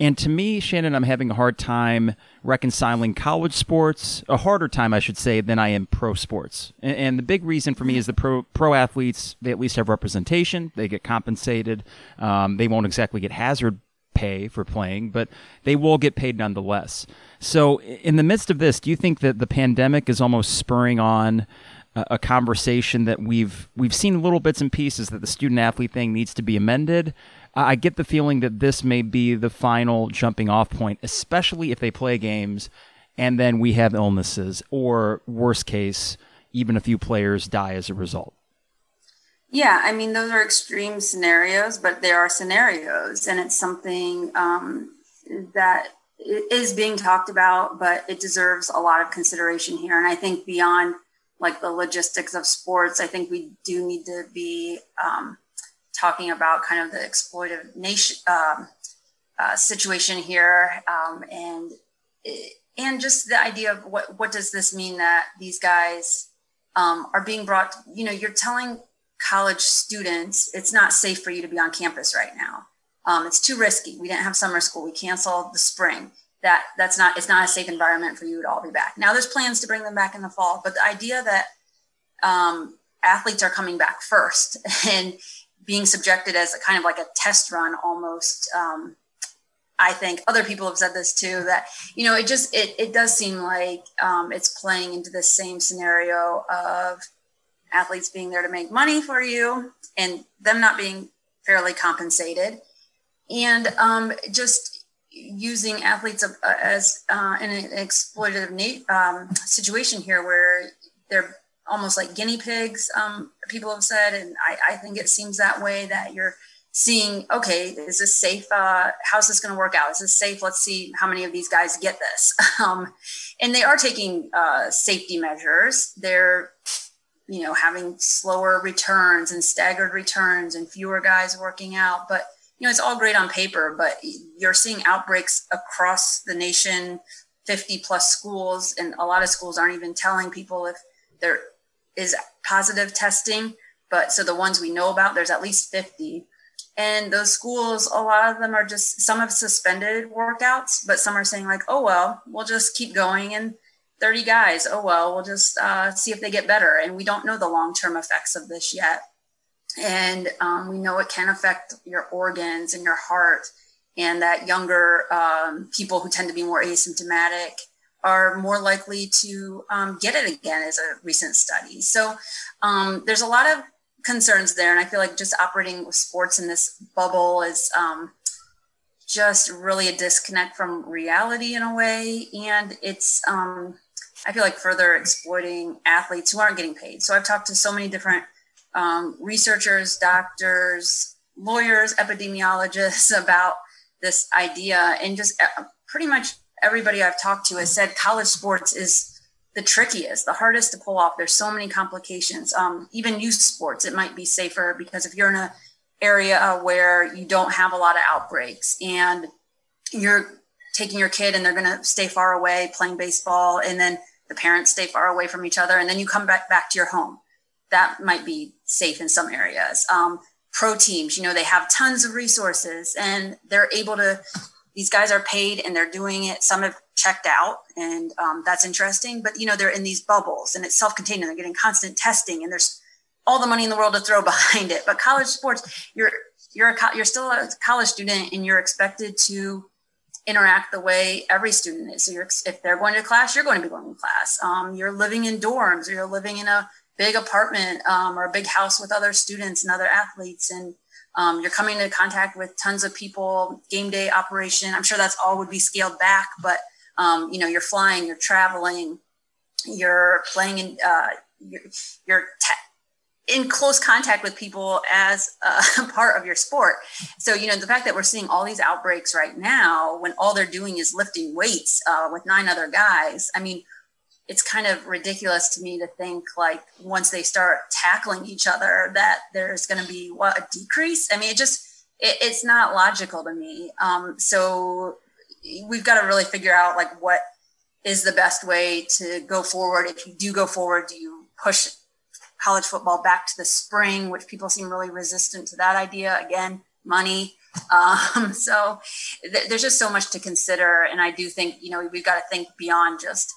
And to me, Shannon, I'm having a hard time reconciling college sports, a harder time, I should say, than I am pro sports. And, and, the big reason for me is the pro, pro athletes, they at least have representation, they get compensated, um, they won't exactly get hazard pay for playing, but they will get paid nonetheless. So, in the midst of this, do you think that the pandemic is almost spurring on a conversation that we've we've seen little bits and pieces that the student athlete thing needs to be amended. I get the feeling that this may be the final jumping off point, especially if they play games and then we have illnesses or worst case, even a few players die as a result. Yeah, I mean those are extreme scenarios, but there are scenarios, and it's something um, that is being talked about, but it deserves a lot of consideration here. And I think beyond like the logistics of sports, I think we do need to be um, talking about kind of the exploitive nation um, uh, situation here, um, and and just the idea of what what does this mean that these guys um, are being brought. You know, you're telling college students it's not safe for you to be on campus right now. Um, it's too risky. We didn't have summer school. We canceled the spring that that's not it's not a safe environment for you to all be back. Now there's plans to bring them back in the fall, but the idea that um, athletes are coming back first <laughs> and being subjected as a kind of like a test run almost. Um, I think other people have said this too that you know it just it it does seem like um, it's playing into the same scenario of athletes being there to make money for you and them not being fairly compensated, and um, just using athletes as uh, in an exploitative um, situation here where they're almost like guinea pigs. Um, people have said, and I, I think it seems that way that you're seeing okay is this safe? Uh, how's this going to work out? Is this safe? Let's see how many of these guys get this. <laughs> Um, and they are taking uh, safety measures. They're you know having slower returns and staggered returns and fewer guys working out. But you know it's all great on paper but you're seeing outbreaks across the nation 50 plus schools and a lot of schools aren't even telling people if there is positive testing but so the ones we know about there's at least 50 and those schools a lot of them are just some have suspended workouts but some are saying like oh well we'll just keep going and 30 guys oh well we'll just uh, see if they get better and we don't know the long-term effects of this yet and um, we know it can affect your organs and your heart and that younger um, people who tend to be more asymptomatic are more likely to um, get it again as a recent study so um, there's a lot of concerns there. And I feel like just operating with sports in this bubble is um, just really a disconnect from reality in a way. And it's, um, I feel like further exploiting athletes who aren't getting paid. So I've talked to so many different um, researchers, doctors, lawyers, epidemiologists <laughs> about this idea. And just uh, pretty much everybody I've talked to has said college sports is the trickiest, the hardest to pull off. There's so many complications. Um, even youth sports, it might be safer because if you're in a area where you don't have a lot of outbreaks and you're taking your kid and they're going to stay far away playing baseball and then the parents stay far away from each other and then you come back back to your home that might be safe in some areas um, pro teams you know they have tons of resources and they're able to these guys are paid and they're doing it. Some have checked out, and um, that's interesting. But you know, they're in these bubbles, and it's self-contained, and they're getting constant testing, and there's all the money in the world to throw <laughs> behind it. But college sports, you're you're a you're still a college student, and you're expected to interact the way every student is. So you're if they're going to class, you're going to be going to class. Um, you're living in dorms, or you're living in a big apartment um, or a big house with other students and other athletes, and um, you're coming into contact with tons of people, game day operation. I'm sure that's all would be scaled back, but um, you know, you're flying, you're traveling, you're playing in, uh, you're, you're te- in close contact with people as a <laughs> part of your sport. So, you know, the fact that we're seeing all these outbreaks right now when all they're doing is lifting weights uh, with nine other guys, I mean, it's kind of ridiculous to me to think like once they start tackling each other that there's going to be what a decrease? I mean it just it, it's not logical to me. Um, so we've got to really figure out like what is the best way to go forward. If you do go forward do you push college football back to the spring which people seem really resistant to that idea? Again money. <laughs> Um, so th- there's just so much to consider and i do think you know we've got to think beyond just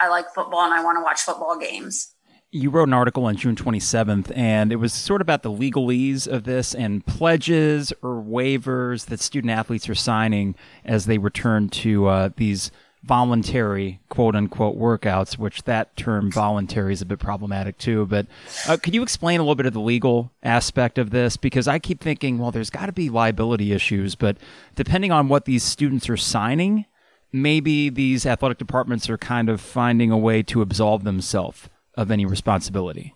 I like football and I want to watch football games. You wrote an article on June 27th, and it was sort of about the legalese of this and pledges or waivers that student athletes are signing as they return to uh, these voluntary quote unquote workouts, which that term voluntary is a bit problematic too. But uh, could you explain a little bit of the legal aspect of this? Because I keep thinking, well, there's got to be liability issues, but depending on what these students are signing, maybe these athletic departments are kind of finding a way to absolve themselves of any responsibility.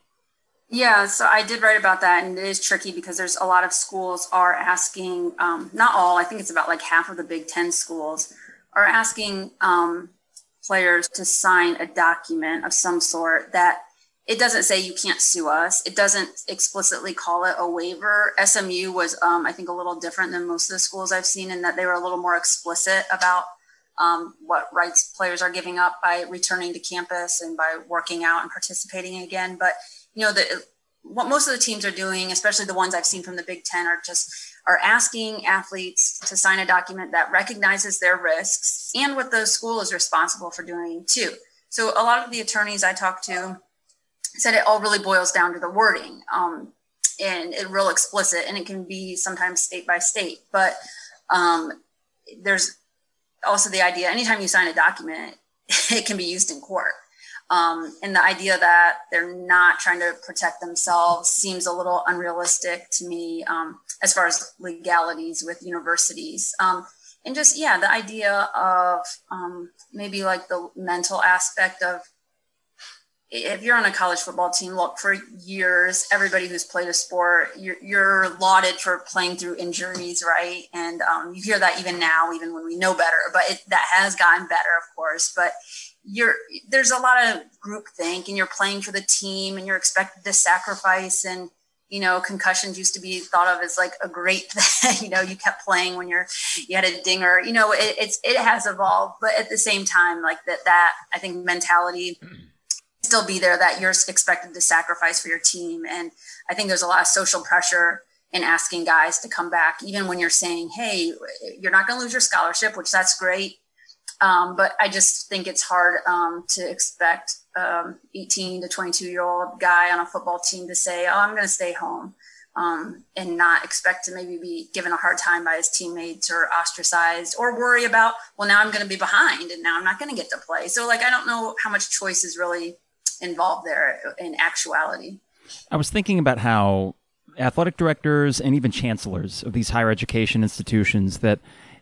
Yeah, so I did write about that, and it is tricky because there's a lot of schools are asking, um, not all, I think it's about like half of the Big Ten schools are asking um, players to sign a document of some sort that it doesn't say you can't sue us. It doesn't explicitly call it a waiver. SMU was, um, I think, a little different than most of the schools I've seen in that they were a little more explicit about um, what rights players are giving up by returning to campus and by working out and participating again. But you know, the, what most of the teams are doing, especially the ones I've seen from the Big Ten, are just are asking athletes to sign a document that recognizes their risks and what the school is responsible for doing too. So a lot of the attorneys I talked to said it all really boils down to the wording. Um, and it real explicit and it can be sometimes state by state but um, there's also the idea anytime you sign a document, <laughs> it can be used in court. Um, and the idea that they're not trying to protect themselves seems a little unrealistic to me um, as far as legalities with universities. Um, and just, yeah, the idea of um, maybe like the mental aspect of if you're on a college football team, look for years, everybody who's played a sport, you're, you're lauded for playing through injuries, right? And um, you hear that even now, even when we know better, but it, that has gotten better, of course. But you're there's a lot of group think, and you're playing for the team, and you're expected to sacrifice. And you know, concussions used to be thought of as like a great <laughs> thing. you know, you kept playing when you're you had a dinger. You know, it, it's it has evolved, but at the same time, like that that I think mentality. Mm still be there that you're expected to sacrifice for your team. And I think there's a lot of social pressure in asking guys to come back, even when you're saying, hey, you're not going to lose your scholarship, which that's great. Um, but I just think it's hard um, to expect um, 18 to 22 year old guy on a football team to say, oh, I'm going to stay home. Um, and not expect to maybe be given a hard time by his teammates or ostracized or worry about, well, now I'm going to be behind and now I'm not going to get to play. So, like, I don't know how much choice is really involved there in actuality. I was thinking about how athletic directors and even chancellors of these higher education institutions that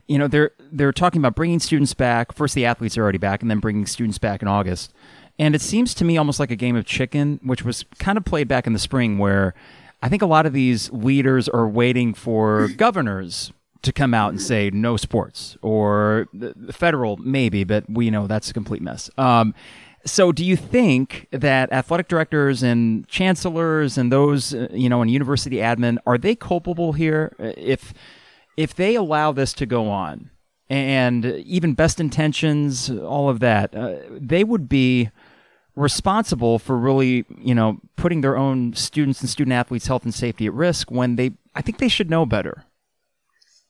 you know they're they're talking about bringing students back. First the athletes are already back and then bringing students back in August. And it seems to me almost like a game of chicken which was kind of played back in the spring where I think a lot of these leaders are waiting for <laughs> governors to come out and say no sports or the federal maybe but we know that's a complete mess. Um, so, do you think that athletic directors and chancellors and those, uh, you know, and university admin are they culpable here uh, if if they allow this to go on, and even best intentions, all of that, uh, they would be responsible for really, you know, putting their own students and student athletes' health and safety at risk when they, I think they should know better.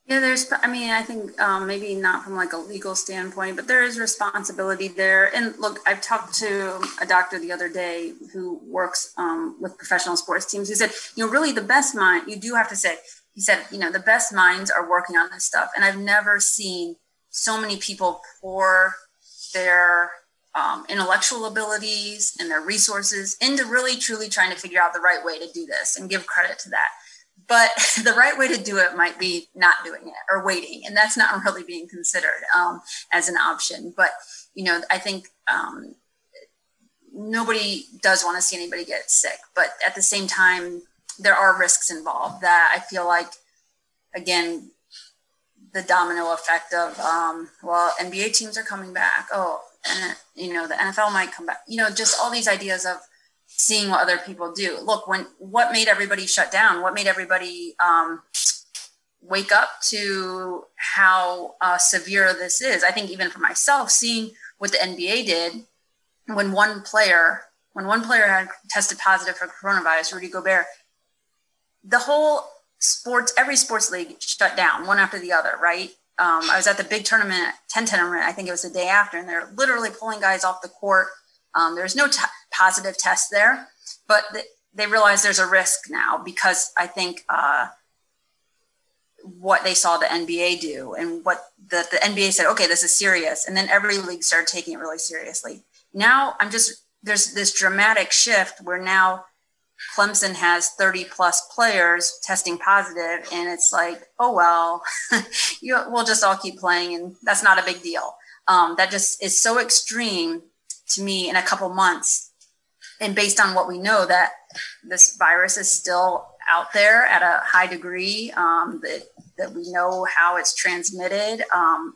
Yeah, there's, I mean, I think um, maybe not from like a legal standpoint, but there is responsibility there. And look, I've talked to a doctor the other day who works um, with professional sports teams He said, you know, really the best mind, you do have to say, he said, you know, the best minds are working on this stuff. And I've never seen so many people pour their um, intellectual abilities and their resources into really truly trying to figure out the right way to do this and give credit to that but <laughs> the right way to do it might be not doing it or waiting and that's not really being considered um, as an option. But you know i think um, nobody does want to see anybody get sick but at the same time there are risks involved that i feel like again the domino effect of um, well nba teams are coming back. Oh and you know the nfl might come back. You know just all these ideas of seeing what other people do. Look, when what made everybody shut down? What made everybody um, wake up to how uh, severe this is? I think even for myself, seeing what the NBA did when one player when one player had tested positive for coronavirus, Rudy Gobert, the whole sports every sports league shut down one after the other. Right. Um, I was at the big tournament, 10 tournament, I think it was the day after, and they're literally pulling guys off the court. Um, there's no t- positive test there, but th- they realize there's a risk now because I think uh, what they saw the NBA do and what the, the NBA said, okay, this is serious. And then every league started taking it really seriously. Now I'm just, there's this dramatic shift where now Clemson has 30 plus players testing positive, and it's like, oh well, <laughs> you, we'll just all keep playing, and that's not a big deal. Um, that just is so extreme to me in a couple months. And based on what we know that this virus is still out there at a high degree um, that, that we know how it's transmitted um,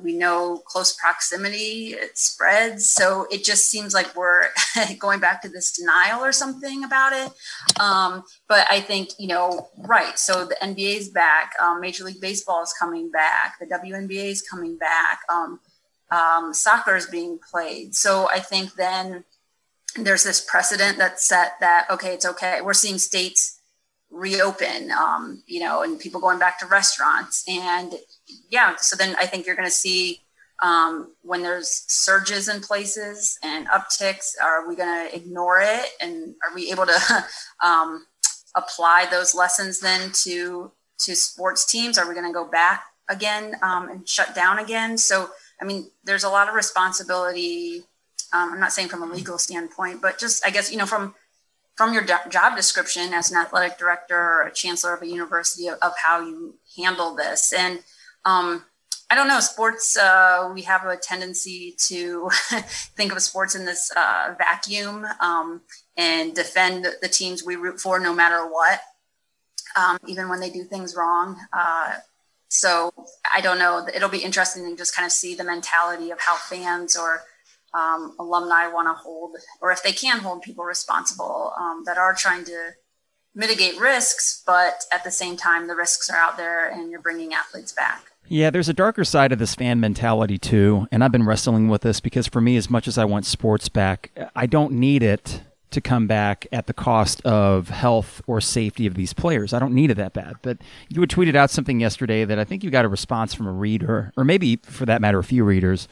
we know close proximity it spreads. So it just seems like we're <laughs> going back to this denial or something about it. Um, but i think you know right so the nba is back um, major league baseball is coming back the WNBA is coming back um, soccer is being played. So i think then there's this precedent that's set that okay it's okay. We're seeing states reopen um, you know and people going back to restaurants. And yeah so then i think you're going to see um, when there's surges in places and upticks are we going to ignore it? And are we able to <laughs> um, apply those lessons then to to sports teams? Are we going to go back again um, and shut down again. So, I mean, there's a lot of responsibility. Um, I'm not saying from a legal standpoint, but just I guess you know from from your job description as an athletic director or a chancellor of a university of, of how you handle this. And um, I don't know, sports, uh, we have a tendency to <laughs> think of sports in this uh, vacuum um, and defend the teams we root for no matter what, um, even when they do things wrong. Uh, so I don't know. It'll be interesting to just kind of see the mentality of how fans or um, alumni want to hold, or if they can hold people responsible um, that are trying to mitigate risks, but at the same time, the risks are out there and you're bringing athletes back. Yeah, there's a darker side of this fan mentality too. And I've been wrestling with this because for me, as much as I want sports back, I don't need it to come back at the cost of health or safety of these players. I don't need it that bad. But you had tweeted out something yesterday that I think you got a response from a reader, or maybe for that matter, a few readers,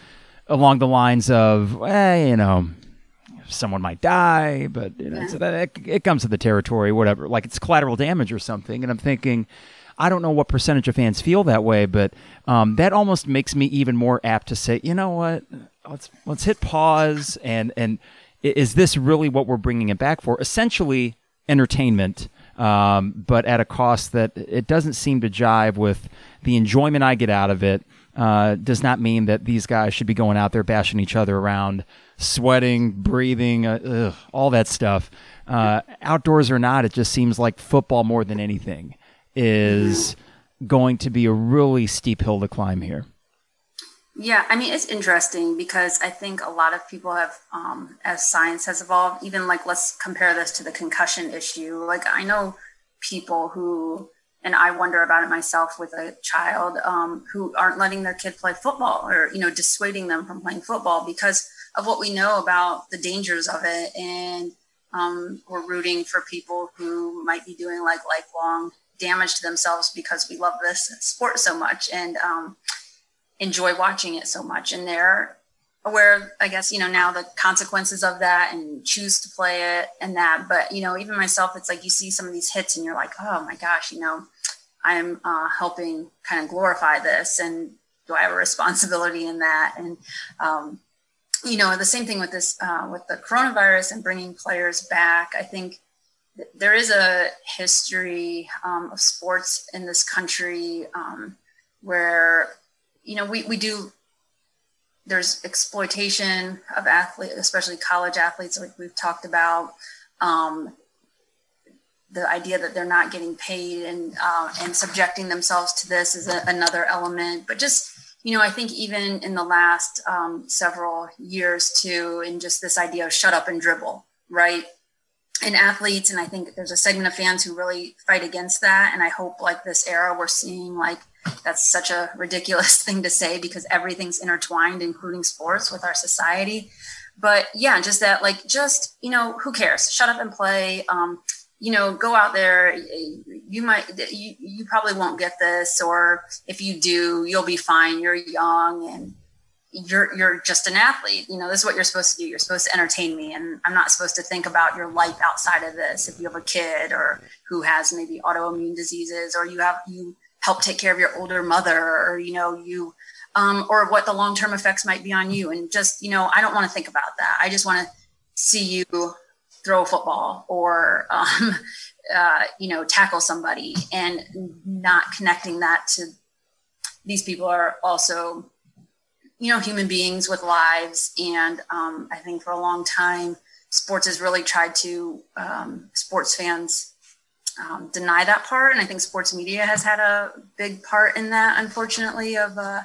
along the lines of, eh, you know, someone might die, but you know, so that it, it comes to the territory, whatever. Like it's collateral damage or something. And I'm thinking, I don't know what percentage of fans feel that way, but um, that almost makes me even more apt to say, you know what, let's let's hit pause and and is this really what we're bringing it back for? Essentially, entertainment, um, but at a cost that it doesn't seem to jive with the enjoyment I get out of it uh, does not mean that these guys should be going out there bashing each other around, sweating, breathing, uh, ugh, all that stuff. Uh, outdoors or not, it just seems like football more than anything is going to be a really steep hill to climb here. Yeah, I mean, it's interesting because I think a lot of people have, um, as science has evolved, even like let's compare this to the concussion issue. Like, I know people who and I wonder about it myself with a child um, who aren't letting their kid play football or you know dissuading them from playing football because of what we know about the dangers of it and um, we're rooting for people who might be doing like lifelong damage to themselves because we love this sport so much and um, enjoy watching it so much and they're aware i guess you know now the consequences of that and choose to play it and that. But you know even myself it's like you see some of these hits and you're like oh my gosh you know i'm uh, helping kind of glorify this and do i have a <laughs> responsibility in that? And um, you know the same thing with this uh, with the coronavirus and bringing players back. I think there is a history um, of sports in this country um, where you know we, we do there's exploitation of athletes, especially college athletes, like we've talked about. Um, the idea that they're not getting paid and uh, and subjecting themselves to this is a, another element. But just you know, I think even in the last um, several years too, in just this idea of shut up and dribble, right? And athletes, and I think there's a segment of fans who really fight against that. And I hope like this era, we're seeing like that's such a ridiculous <laughs> thing to say because everything's intertwined, including sports, with our society. But yeah, just that, like, just you know, who cares? Shut up and play. Um, you know, go out there. You might, you, you probably won't get this, or if you do, you'll be fine. You're young and you're you're just an athlete you know this is what you're supposed to do you're supposed to entertain me and i'm not supposed to think about your life outside of this if you have a kid or who has maybe autoimmune diseases or you have you help take care of your older mother or you know you um, or what the long-term effects might be on you. And just you know i don't want to think about that. I just want to see you throw a football or um, <laughs> uh, you know tackle somebody. And not connecting that to these people are also you know human beings with lives. And um, i think for a long time sports has really tried to um, sports fans um, deny that part. And I think sports media has had a big part in that, unfortunately, of uh,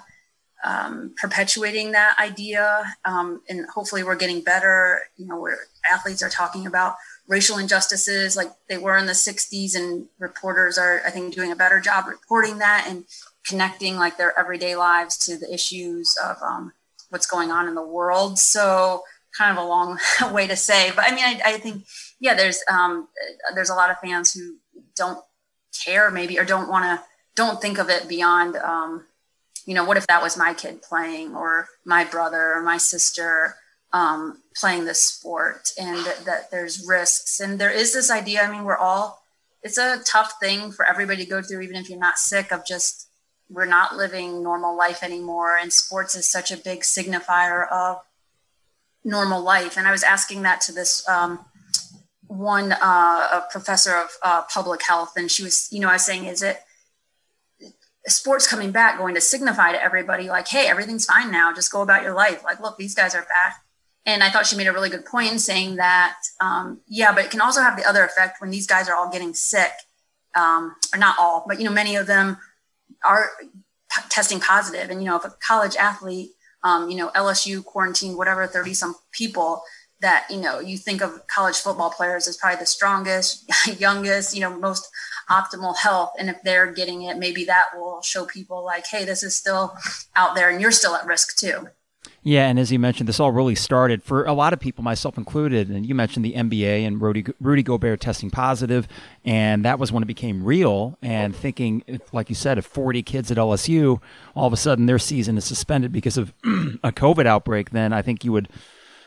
um, perpetuating that idea. Um, and hopefully, we're getting better. You know, where athletes are talking about racial injustices like they were in the 60s, and reporters are, I think, doing a better job reporting that and connecting like their everyday lives to the issues of um, what's going on in the world. So, kind of a long <laughs> way to say, but I mean, I, I think yeah, there's um, there's a lot of fans who don't care maybe or don't want to don't think of it beyond um, you know what if that was my kid playing or my brother or my sister um, playing this sport and that, that there's risks and there is this idea i mean we're all it's a tough thing for everybody to go through even if you're not sick of just we're not living normal life anymore, and sports is such a big signifier of normal life. And I was asking that to this um, one uh, professor of uh, public health, and she was, you know, I was saying, is it sports coming back going to signify to everybody, like, hey, everything's fine now, just go about your life. Like, look, these guys are back. And I thought she made a really good point in saying that, um, yeah, but it can also have the other effect when these guys are all getting sick, um, or not all, but you know, many of them are p- testing positive. And you know, if a college athlete, um, you know, LSU quarantined whatever, thirty some people, that you know you think of college football players as probably the strongest <laughs> youngest you know most optimal health and if they're getting it maybe that will show people like hey this is still out there and you're still at risk too yeah, and as you mentioned, this all really started for a lot of people, myself included. And you mentioned the NBA and Rudy, Rudy Gobert testing positive, and that was when it became real. And thinking, like you said, if 40 kids at LSU, all of a sudden their season is suspended because of <clears throat> a COVID outbreak, then I think you would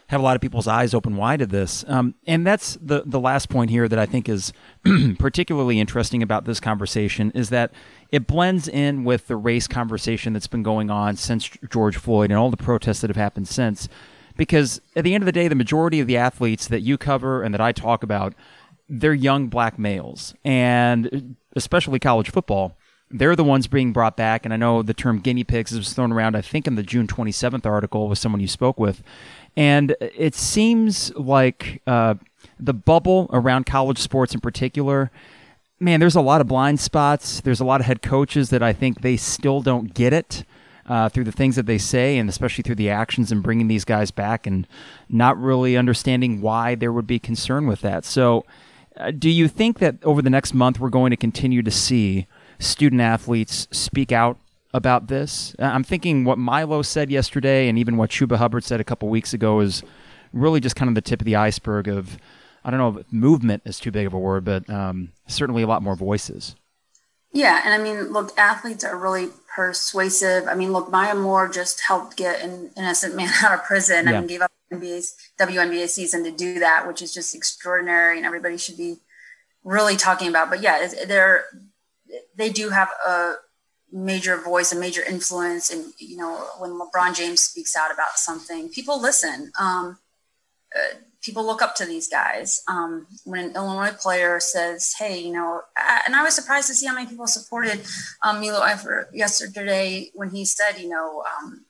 have a lot of people's eyes open wide to this. Um, and that's the the last point here that I think is <clears throat> particularly interesting about this conversation is that it blends in with the race conversation that's been going on since George Floyd and all the protests that have happened since. Because at the end of the day, the majority of the athletes that you cover and that I talk about, they're young black males, and especially college football they're the ones being brought back. And I know the term guinea pigs was thrown around, I think, in the June 27th article with someone you spoke with. And it seems like uh, the bubble around college sports in particular, man, there's a lot of blind spots. There's a lot of head coaches that I think they still don't get it. Uh, through the things that they say, and especially through the actions and bringing these guys back, and not really understanding why there would be concern with that. So, uh, do you think that over the next month we're going to continue to see student athletes speak out about this. Uh, I'm thinking what Milo said yesterday and even what Chuba Hubbard said a couple weeks ago is really just kind of the tip of the iceberg of, I don't know if movement is too big of a word, but um, certainly a lot more voices. Yeah. And I mean, look, athletes are really persuasive. I mean, look, Maya Moore just helped get an innocent <laughs> man out of prison yeah. and gave up NBA's WNBA season to do that, which is just extraordinary and everybody should be really talking about. But yeah, they're, they do have a, major voice, a major influence. And, you know, when LeBron James speaks out about something, people listen. Um, uh, people look up to these guys. Um, when an Illinois player says, "Hey, you know," I, and I was surprised to see how many people supported um, Milo Eifler yesterday when he said, "You know, um,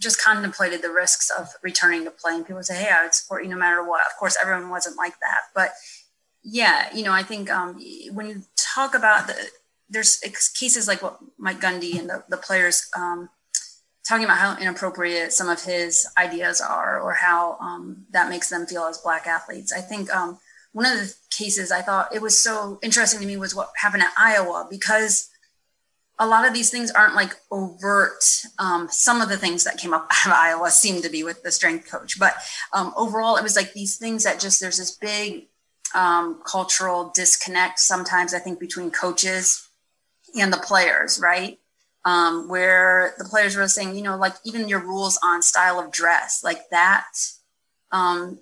just contemplated the risks of returning to play." And people say, "Hey, I would support you no matter what." Of course, everyone wasn't like that, but yeah, you know, I think um, when you talk about the there's cases like what Mike Gundy and the, the players um, talking about how inappropriate some of his ideas are or how um, that makes them feel as black athletes. I think um, one of the cases I thought it was so interesting to me was what happened at Iowa because a lot of these things aren't like overt. Um, some of the things that came up <laughs> out of Iowa seemed to be with the strength coach, but um, overall, it was like these things that just there's this big um, cultural disconnect sometimes. I think between coaches and the players, right? Um, where the players were saying, you know, like even your rules on style of dress, like that um,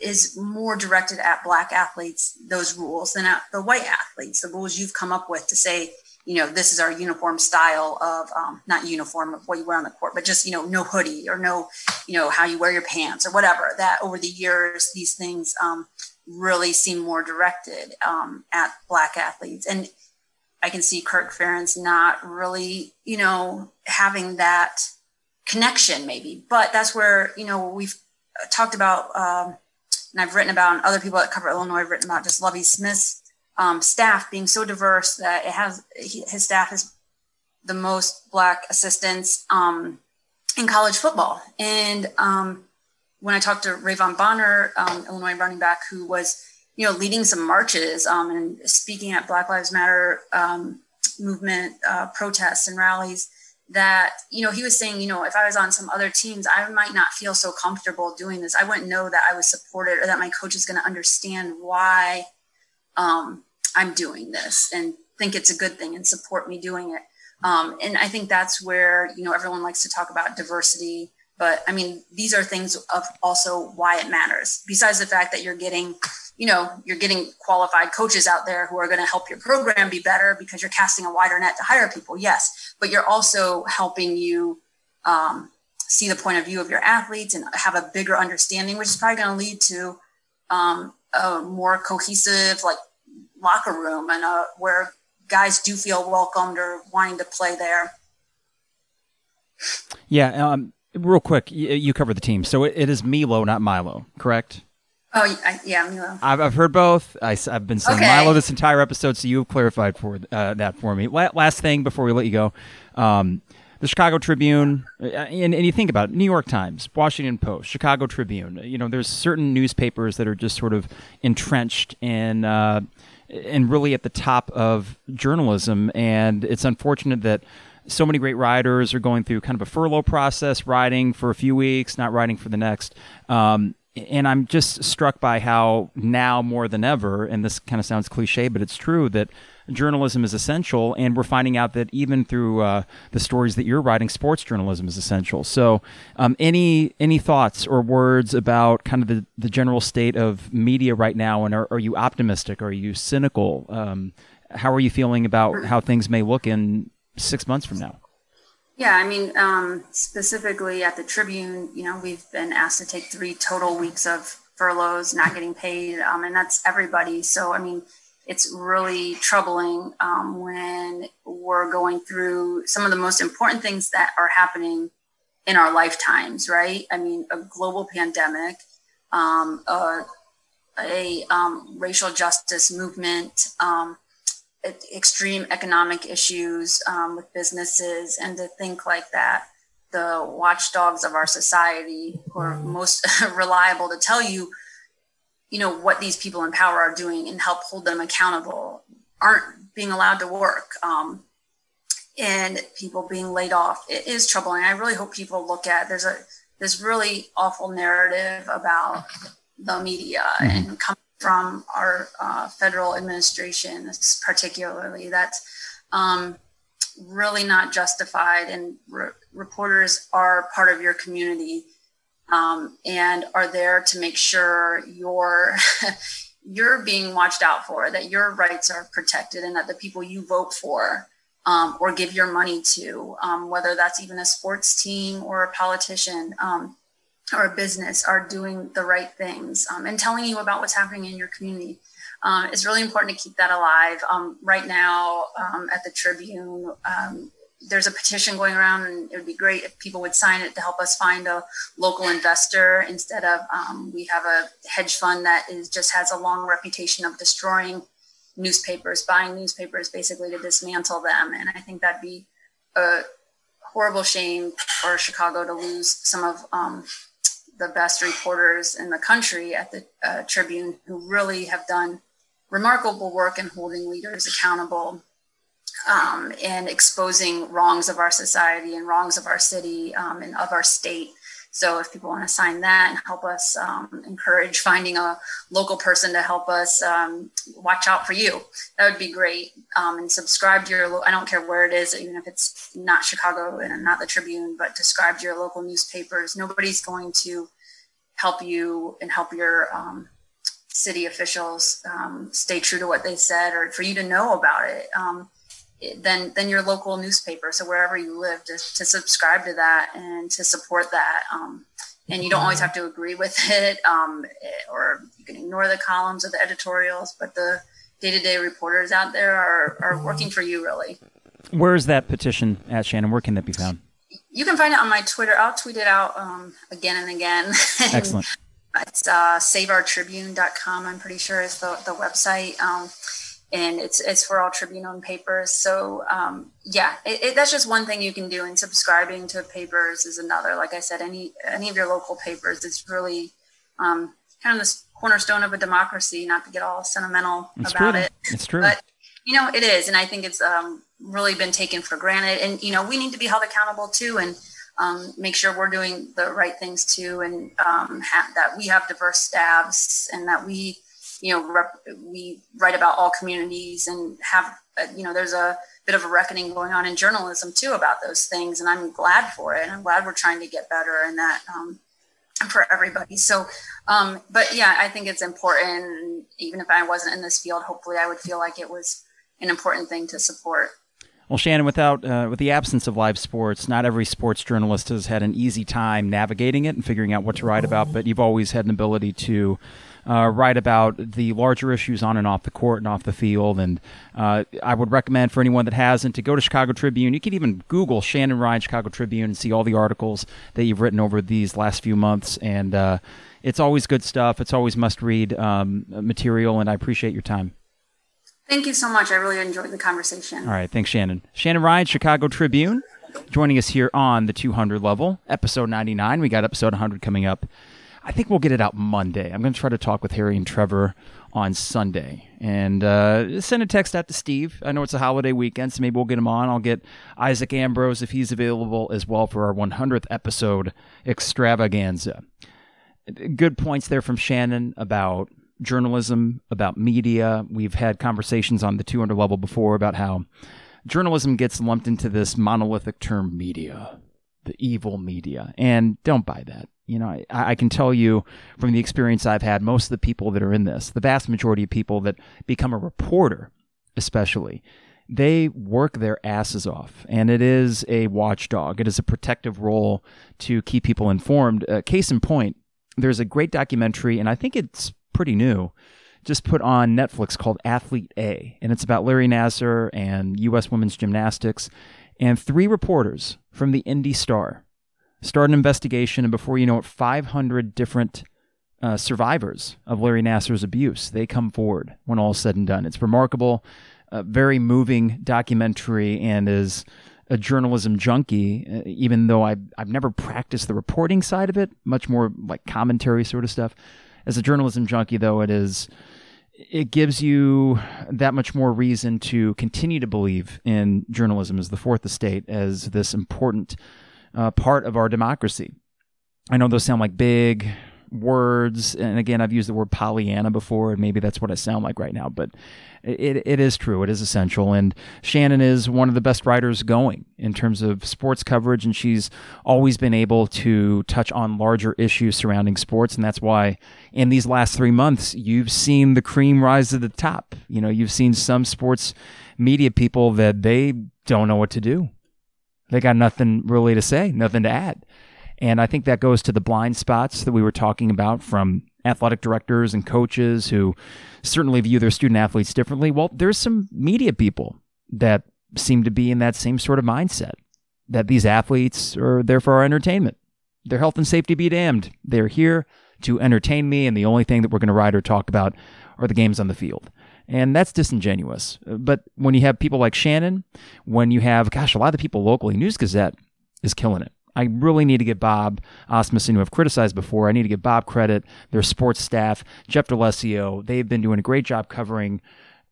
is more directed at black athletes, those rules, than at the white athletes, the rules you've come up with to say, you know, this is our uniform style of um, not uniform of what you wear on the court, but just, you know, no hoodie or no, you know, how you wear your pants or whatever. That over the years, these things um, really seem more directed um, at black athletes. And I can see Kirk Ferentz not really, you know, having that connection maybe. But that's where, you know, we've talked about, um, and I've written about, and other people that cover Illinois have written about just Lovie Smith's um, staff being so diverse that it has, his staff is the most Black assistants um, in college football. And um, when I talked to Ra'Von Bonner, um, Illinois running back, who was you know, leading some marches um, and speaking at Black Lives Matter um, movement uh, protests and rallies. That you know, he was saying, you know, if I was on some other teams, I might not feel so comfortable doing this. I wouldn't know that I was supported or that my coach is going to understand why um, I'm doing this and think it's a good thing and support me doing it. Um, and I think that's where you know everyone likes to talk about diversity but I mean, these are things of also why it matters. Besides the fact that you're getting you know you're getting qualified coaches out there who are going to help your program be better because you're casting a wider net to hire people yes. But you're also helping you um, see the point of view of your athletes and have a bigger understanding which is probably going to lead to um, a more cohesive like locker room and uh, where guys do feel welcomed or wanting to play there. Yeah um, real quick you, you cover the team. So it, it is milo not milo correct Oh, yeah, Milo. I've, I've heard both. I, have been saying okay. Milo this entire episode, so you've clarified for uh, that for me. last thing before we let you go. Um, the Chicago Tribune, uh, and, and you think about it, New York Times, Washington Post, Chicago Tribune. You know, there's certain newspapers that are just sort of entrenched in uh, and really at the top of journalism, and it's unfortunate that so many great writers are going through kind of a furlough process, writing for a few weeks, not writing for the next. Um, and I'm just struck by how now more than ever, and this kind of sounds cliche, but it's true that journalism is essential, and we're finding out that even through uh, the stories that you're writing, sports journalism is essential. So, um, any any thoughts or words about kind of the, the general state of media right now, and are, are you optimistic? Are you cynical? Um, how are you feeling about how things may look in six months from now? Yeah, I mean, um, specifically at the Tribune, you know, we've been asked to take three total weeks of furloughs, not getting paid, um, and that's everybody. So, I mean, it's really troubling um, when we're going through some of the most important things that are happening in our lifetimes, right? I mean, a global pandemic, um, a, a um, racial justice movement um, extreme economic issues um, with businesses and to think like that the watchdogs of our society who are mm-hmm. most <laughs> reliable to tell you you know what these people in power are doing and help hold them accountable aren't being allowed to work um, and people being laid off it is troubling i really hope people look at there's a this really awful narrative about the media mm-hmm. and from our uh, federal administration, particularly. That's um, really not justified. And re- reporters are part of your community um, and are there to make sure you're <laughs> you're being watched out for, that your rights are protected, and that the people you vote for. Um, or give your money to, um, whether that's even a sports team or a politician, um, or a business are doing the right things um, and telling you about what's happening in your community. Uh, it's really important to keep that alive. Um, right now um, at the Tribune, um, there's a petition going around, and it would be great if people would sign it to help us find a local investor instead of um, we have a hedge fund that is just has a long reputation of destroying newspapers, buying newspapers basically to dismantle them. And I think that'd be a horrible shame for Chicago to lose some of the best reporters in the country at the uh, Tribune who really have done remarkable work in holding leaders accountable um, and exposing wrongs of our society and wrongs of our city um, and of our state. So if people want to sign that and help us um, encourage finding a local person to help us um, watch out for you, that would be great. Um, and subscribe to your, I don't care where it is, even if it's not Chicago and not the Tribune, but subscribe to your local newspapers. Nobody's going to help you and help your um, city officials um, stay true to what they said or for you to know about it. Then then your local newspaper. So wherever you live to, to subscribe to that and to support that um, and you don't always have to agree with <laughs> it um, or you can ignore the columns or the editorials but the day-to-day reporters out there are, are working for you really. Where is that petition at shannon? Where can that be found? You can find it on my twitter. I'll tweet it out um, again and again. <laughs> Excellent. It's uh, saveourtribune.com i'm pretty sure is the, the website. Um, and it's it's for all Tribune owned papers. So um, yeah, it, it, that's just one thing you can do. And subscribing to papers is another. Like I said, any any of your local papers, is really um, kind of this cornerstone of a democracy. Not to get all sentimental it's about true. it, it's true. But you know, it is, and I think it's um, really been taken for granted. And you know, we need to be held accountable too, and um, make sure we're doing the right things too, and um, ha- that we have diverse staffs, and that we you know, rep- we write about all communities and have, uh, you know, there's a bit of a reckoning going on in journalism too about those things. And I'm glad for it. I'm glad we're trying to get better in that um, for everybody. So, um, but yeah, I think it's important. even if I wasn't in this field, hopefully I would feel like it was an important thing to support. Well, Shannon, without uh, with the absence of live sports, not every sports journalist has had an easy time navigating it and figuring out what to write about. But you've always had an ability to uh, write about the larger issues on and off the court and off the field. And uh, I would recommend for anyone that hasn't to go to Chicago Tribune. You can even Google Shannon Ryan Chicago Tribune and see all the articles that you've written over these last few months. And uh, it's always good stuff. It's always must read um, material. And I appreciate your time. Thank you so much. I really enjoyed the conversation. All right. Thanks, Shannon. Shannon Ryan, Chicago Tribune, joining us here on the 200 level, episode 99. We got episode 100 coming up. I think we'll get it out Monday. I'm going to try to talk with Harry and Trevor on Sunday. And uh, send a text out to Steve. I know it's a holiday weekend, so maybe we'll get him on. I'll get Isaac Ambrose if he's available as well for our 100th episode extravaganza. Good points there from Shannon about journalism, about media. We've had conversations on the 200 level before about how journalism gets lumped into this monolithic term media, the evil media. And don't buy that. You know, I, I, can tell you from the experience I've had, most of the people that are in this, the vast majority of people that become a reporter, especially, they work their asses off. And it is a watchdog, it is a protective role to keep people informed. Uh, case in point, there's a great documentary, and I think it's pretty new, just put on Netflix called Athlete A, and it's about Larry Nassar and U.S. women's gymnastics. And three reporters from the Indy Star start an investigation, and before you know it, 500 different uh, survivors of Larry Nassar's abuse they come forward when all is said and done. It's remarkable, a very moving documentary, and is a journalism junkie, uh, even though I've, I've never practiced the reporting side of it, much more like commentary sort of stuff. As a journalism junkie, though, it is it gives you that much more reason to continue to believe in journalism as the fourth estate as this important uh, part of our democracy. I know those sound like big words, and again, I've used the word Pollyanna before, and maybe that's what I sound like right now, but it, it is true. It is essential. And Shannon is one of the best writers going in terms of sports coverage, and she's always been able to touch on larger issues surrounding sports. And that's why in these last three months, you've seen the cream rise to the top. You know, you've seen some sports media people that they don't know what to do. They got nothing really to say, nothing to add. And I think that goes to the blind spots that we were talking about from athletic directors and coaches who certainly view their student athletes differently. Well, there's some media people that seem to be in that same sort of mindset that these athletes are there for our entertainment. Their health and safety be damned. They're here to entertain me, and the only thing that we're going to write or talk about are the games on the field. And that's disingenuous. But when you have people like Shannon, when you have, gosh, a lot of the people locally, News Gazette is killing it. I really need to give Bob Asmussen, who I've criticized before, I need to give Bob credit, their sports staff, Jeff D'Alessio. They've been doing a great job covering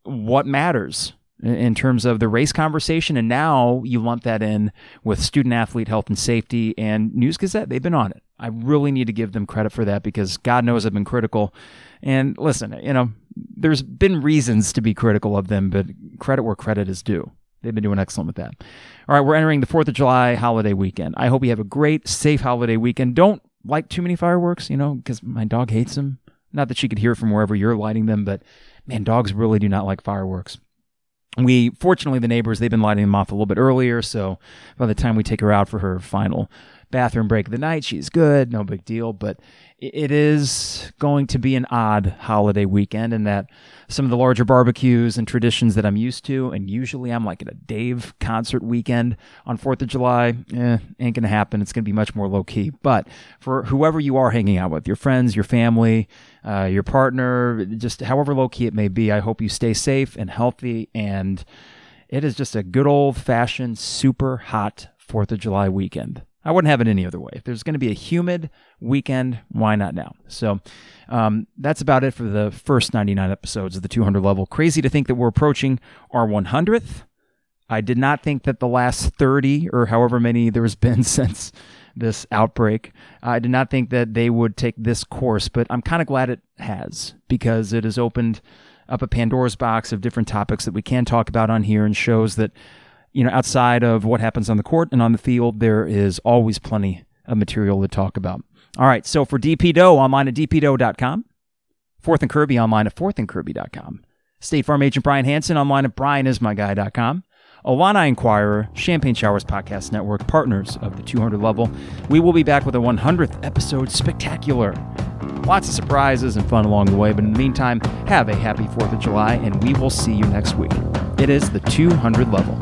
what matters in terms of the race conversation. And now you lump that in with student athlete health and safety and News Gazette. They've been on it. I really need to give them credit for that because God knows I've been critical. And listen, you know, there's been reasons to be critical of them, but credit where credit is due. They've been doing excellent with that. All right, we're entering the 4th of July holiday weekend. I hope you have a great, safe holiday weekend. Don't light too many fireworks, you know, because my dog hates them. Not that she could hear from wherever you're lighting them, but man, dogs really do not like fireworks. We, fortunately, the neighbors, they've been lighting them off a little bit earlier. So by the time we take her out for her final bathroom break of the night, she's good, no big deal. But it is going to be an odd holiday weekend in that some of the larger barbecues and traditions that I'm used to, and usually I'm like at a Dave concert weekend on 4th of July, eh, ain't gonna happen. It's gonna be much more low key. But for whoever you are hanging out with, your friends, your family, uh, your partner, just however low key it may be, I hope you stay safe and healthy. And it is just a good old fashioned, super hot 4th of July weekend. I wouldn't have it any other way. If there's going to be a humid weekend, why not now? So um, that's about it for the first 99 episodes of the 200 level. Crazy to think that we're approaching our 100th. I did not think that the last 30 or however many there's <laughs> been since this outbreak, I did not think that they would take this course, but I'm kind of glad it has because it has opened up a Pandora's box of different topics that we can talk about on here and shows that you know, outside of what happens on the court and on the field, there is always plenty of material to talk about. All right, so for DP Dough, online at dpdough.com. Fourth and Kirby online at fourthandkirby.com. State Farm agent Brian Hanson online at brianismyguy.com. Illini Inquirer, Champagne Showers Podcast Network, partners of the 200 level. We will be back with a 100th episode spectacular. Lots of surprises and fun along the way, but in the meantime, have a happy 4th of July, and we will see you next week. It is the 200 level.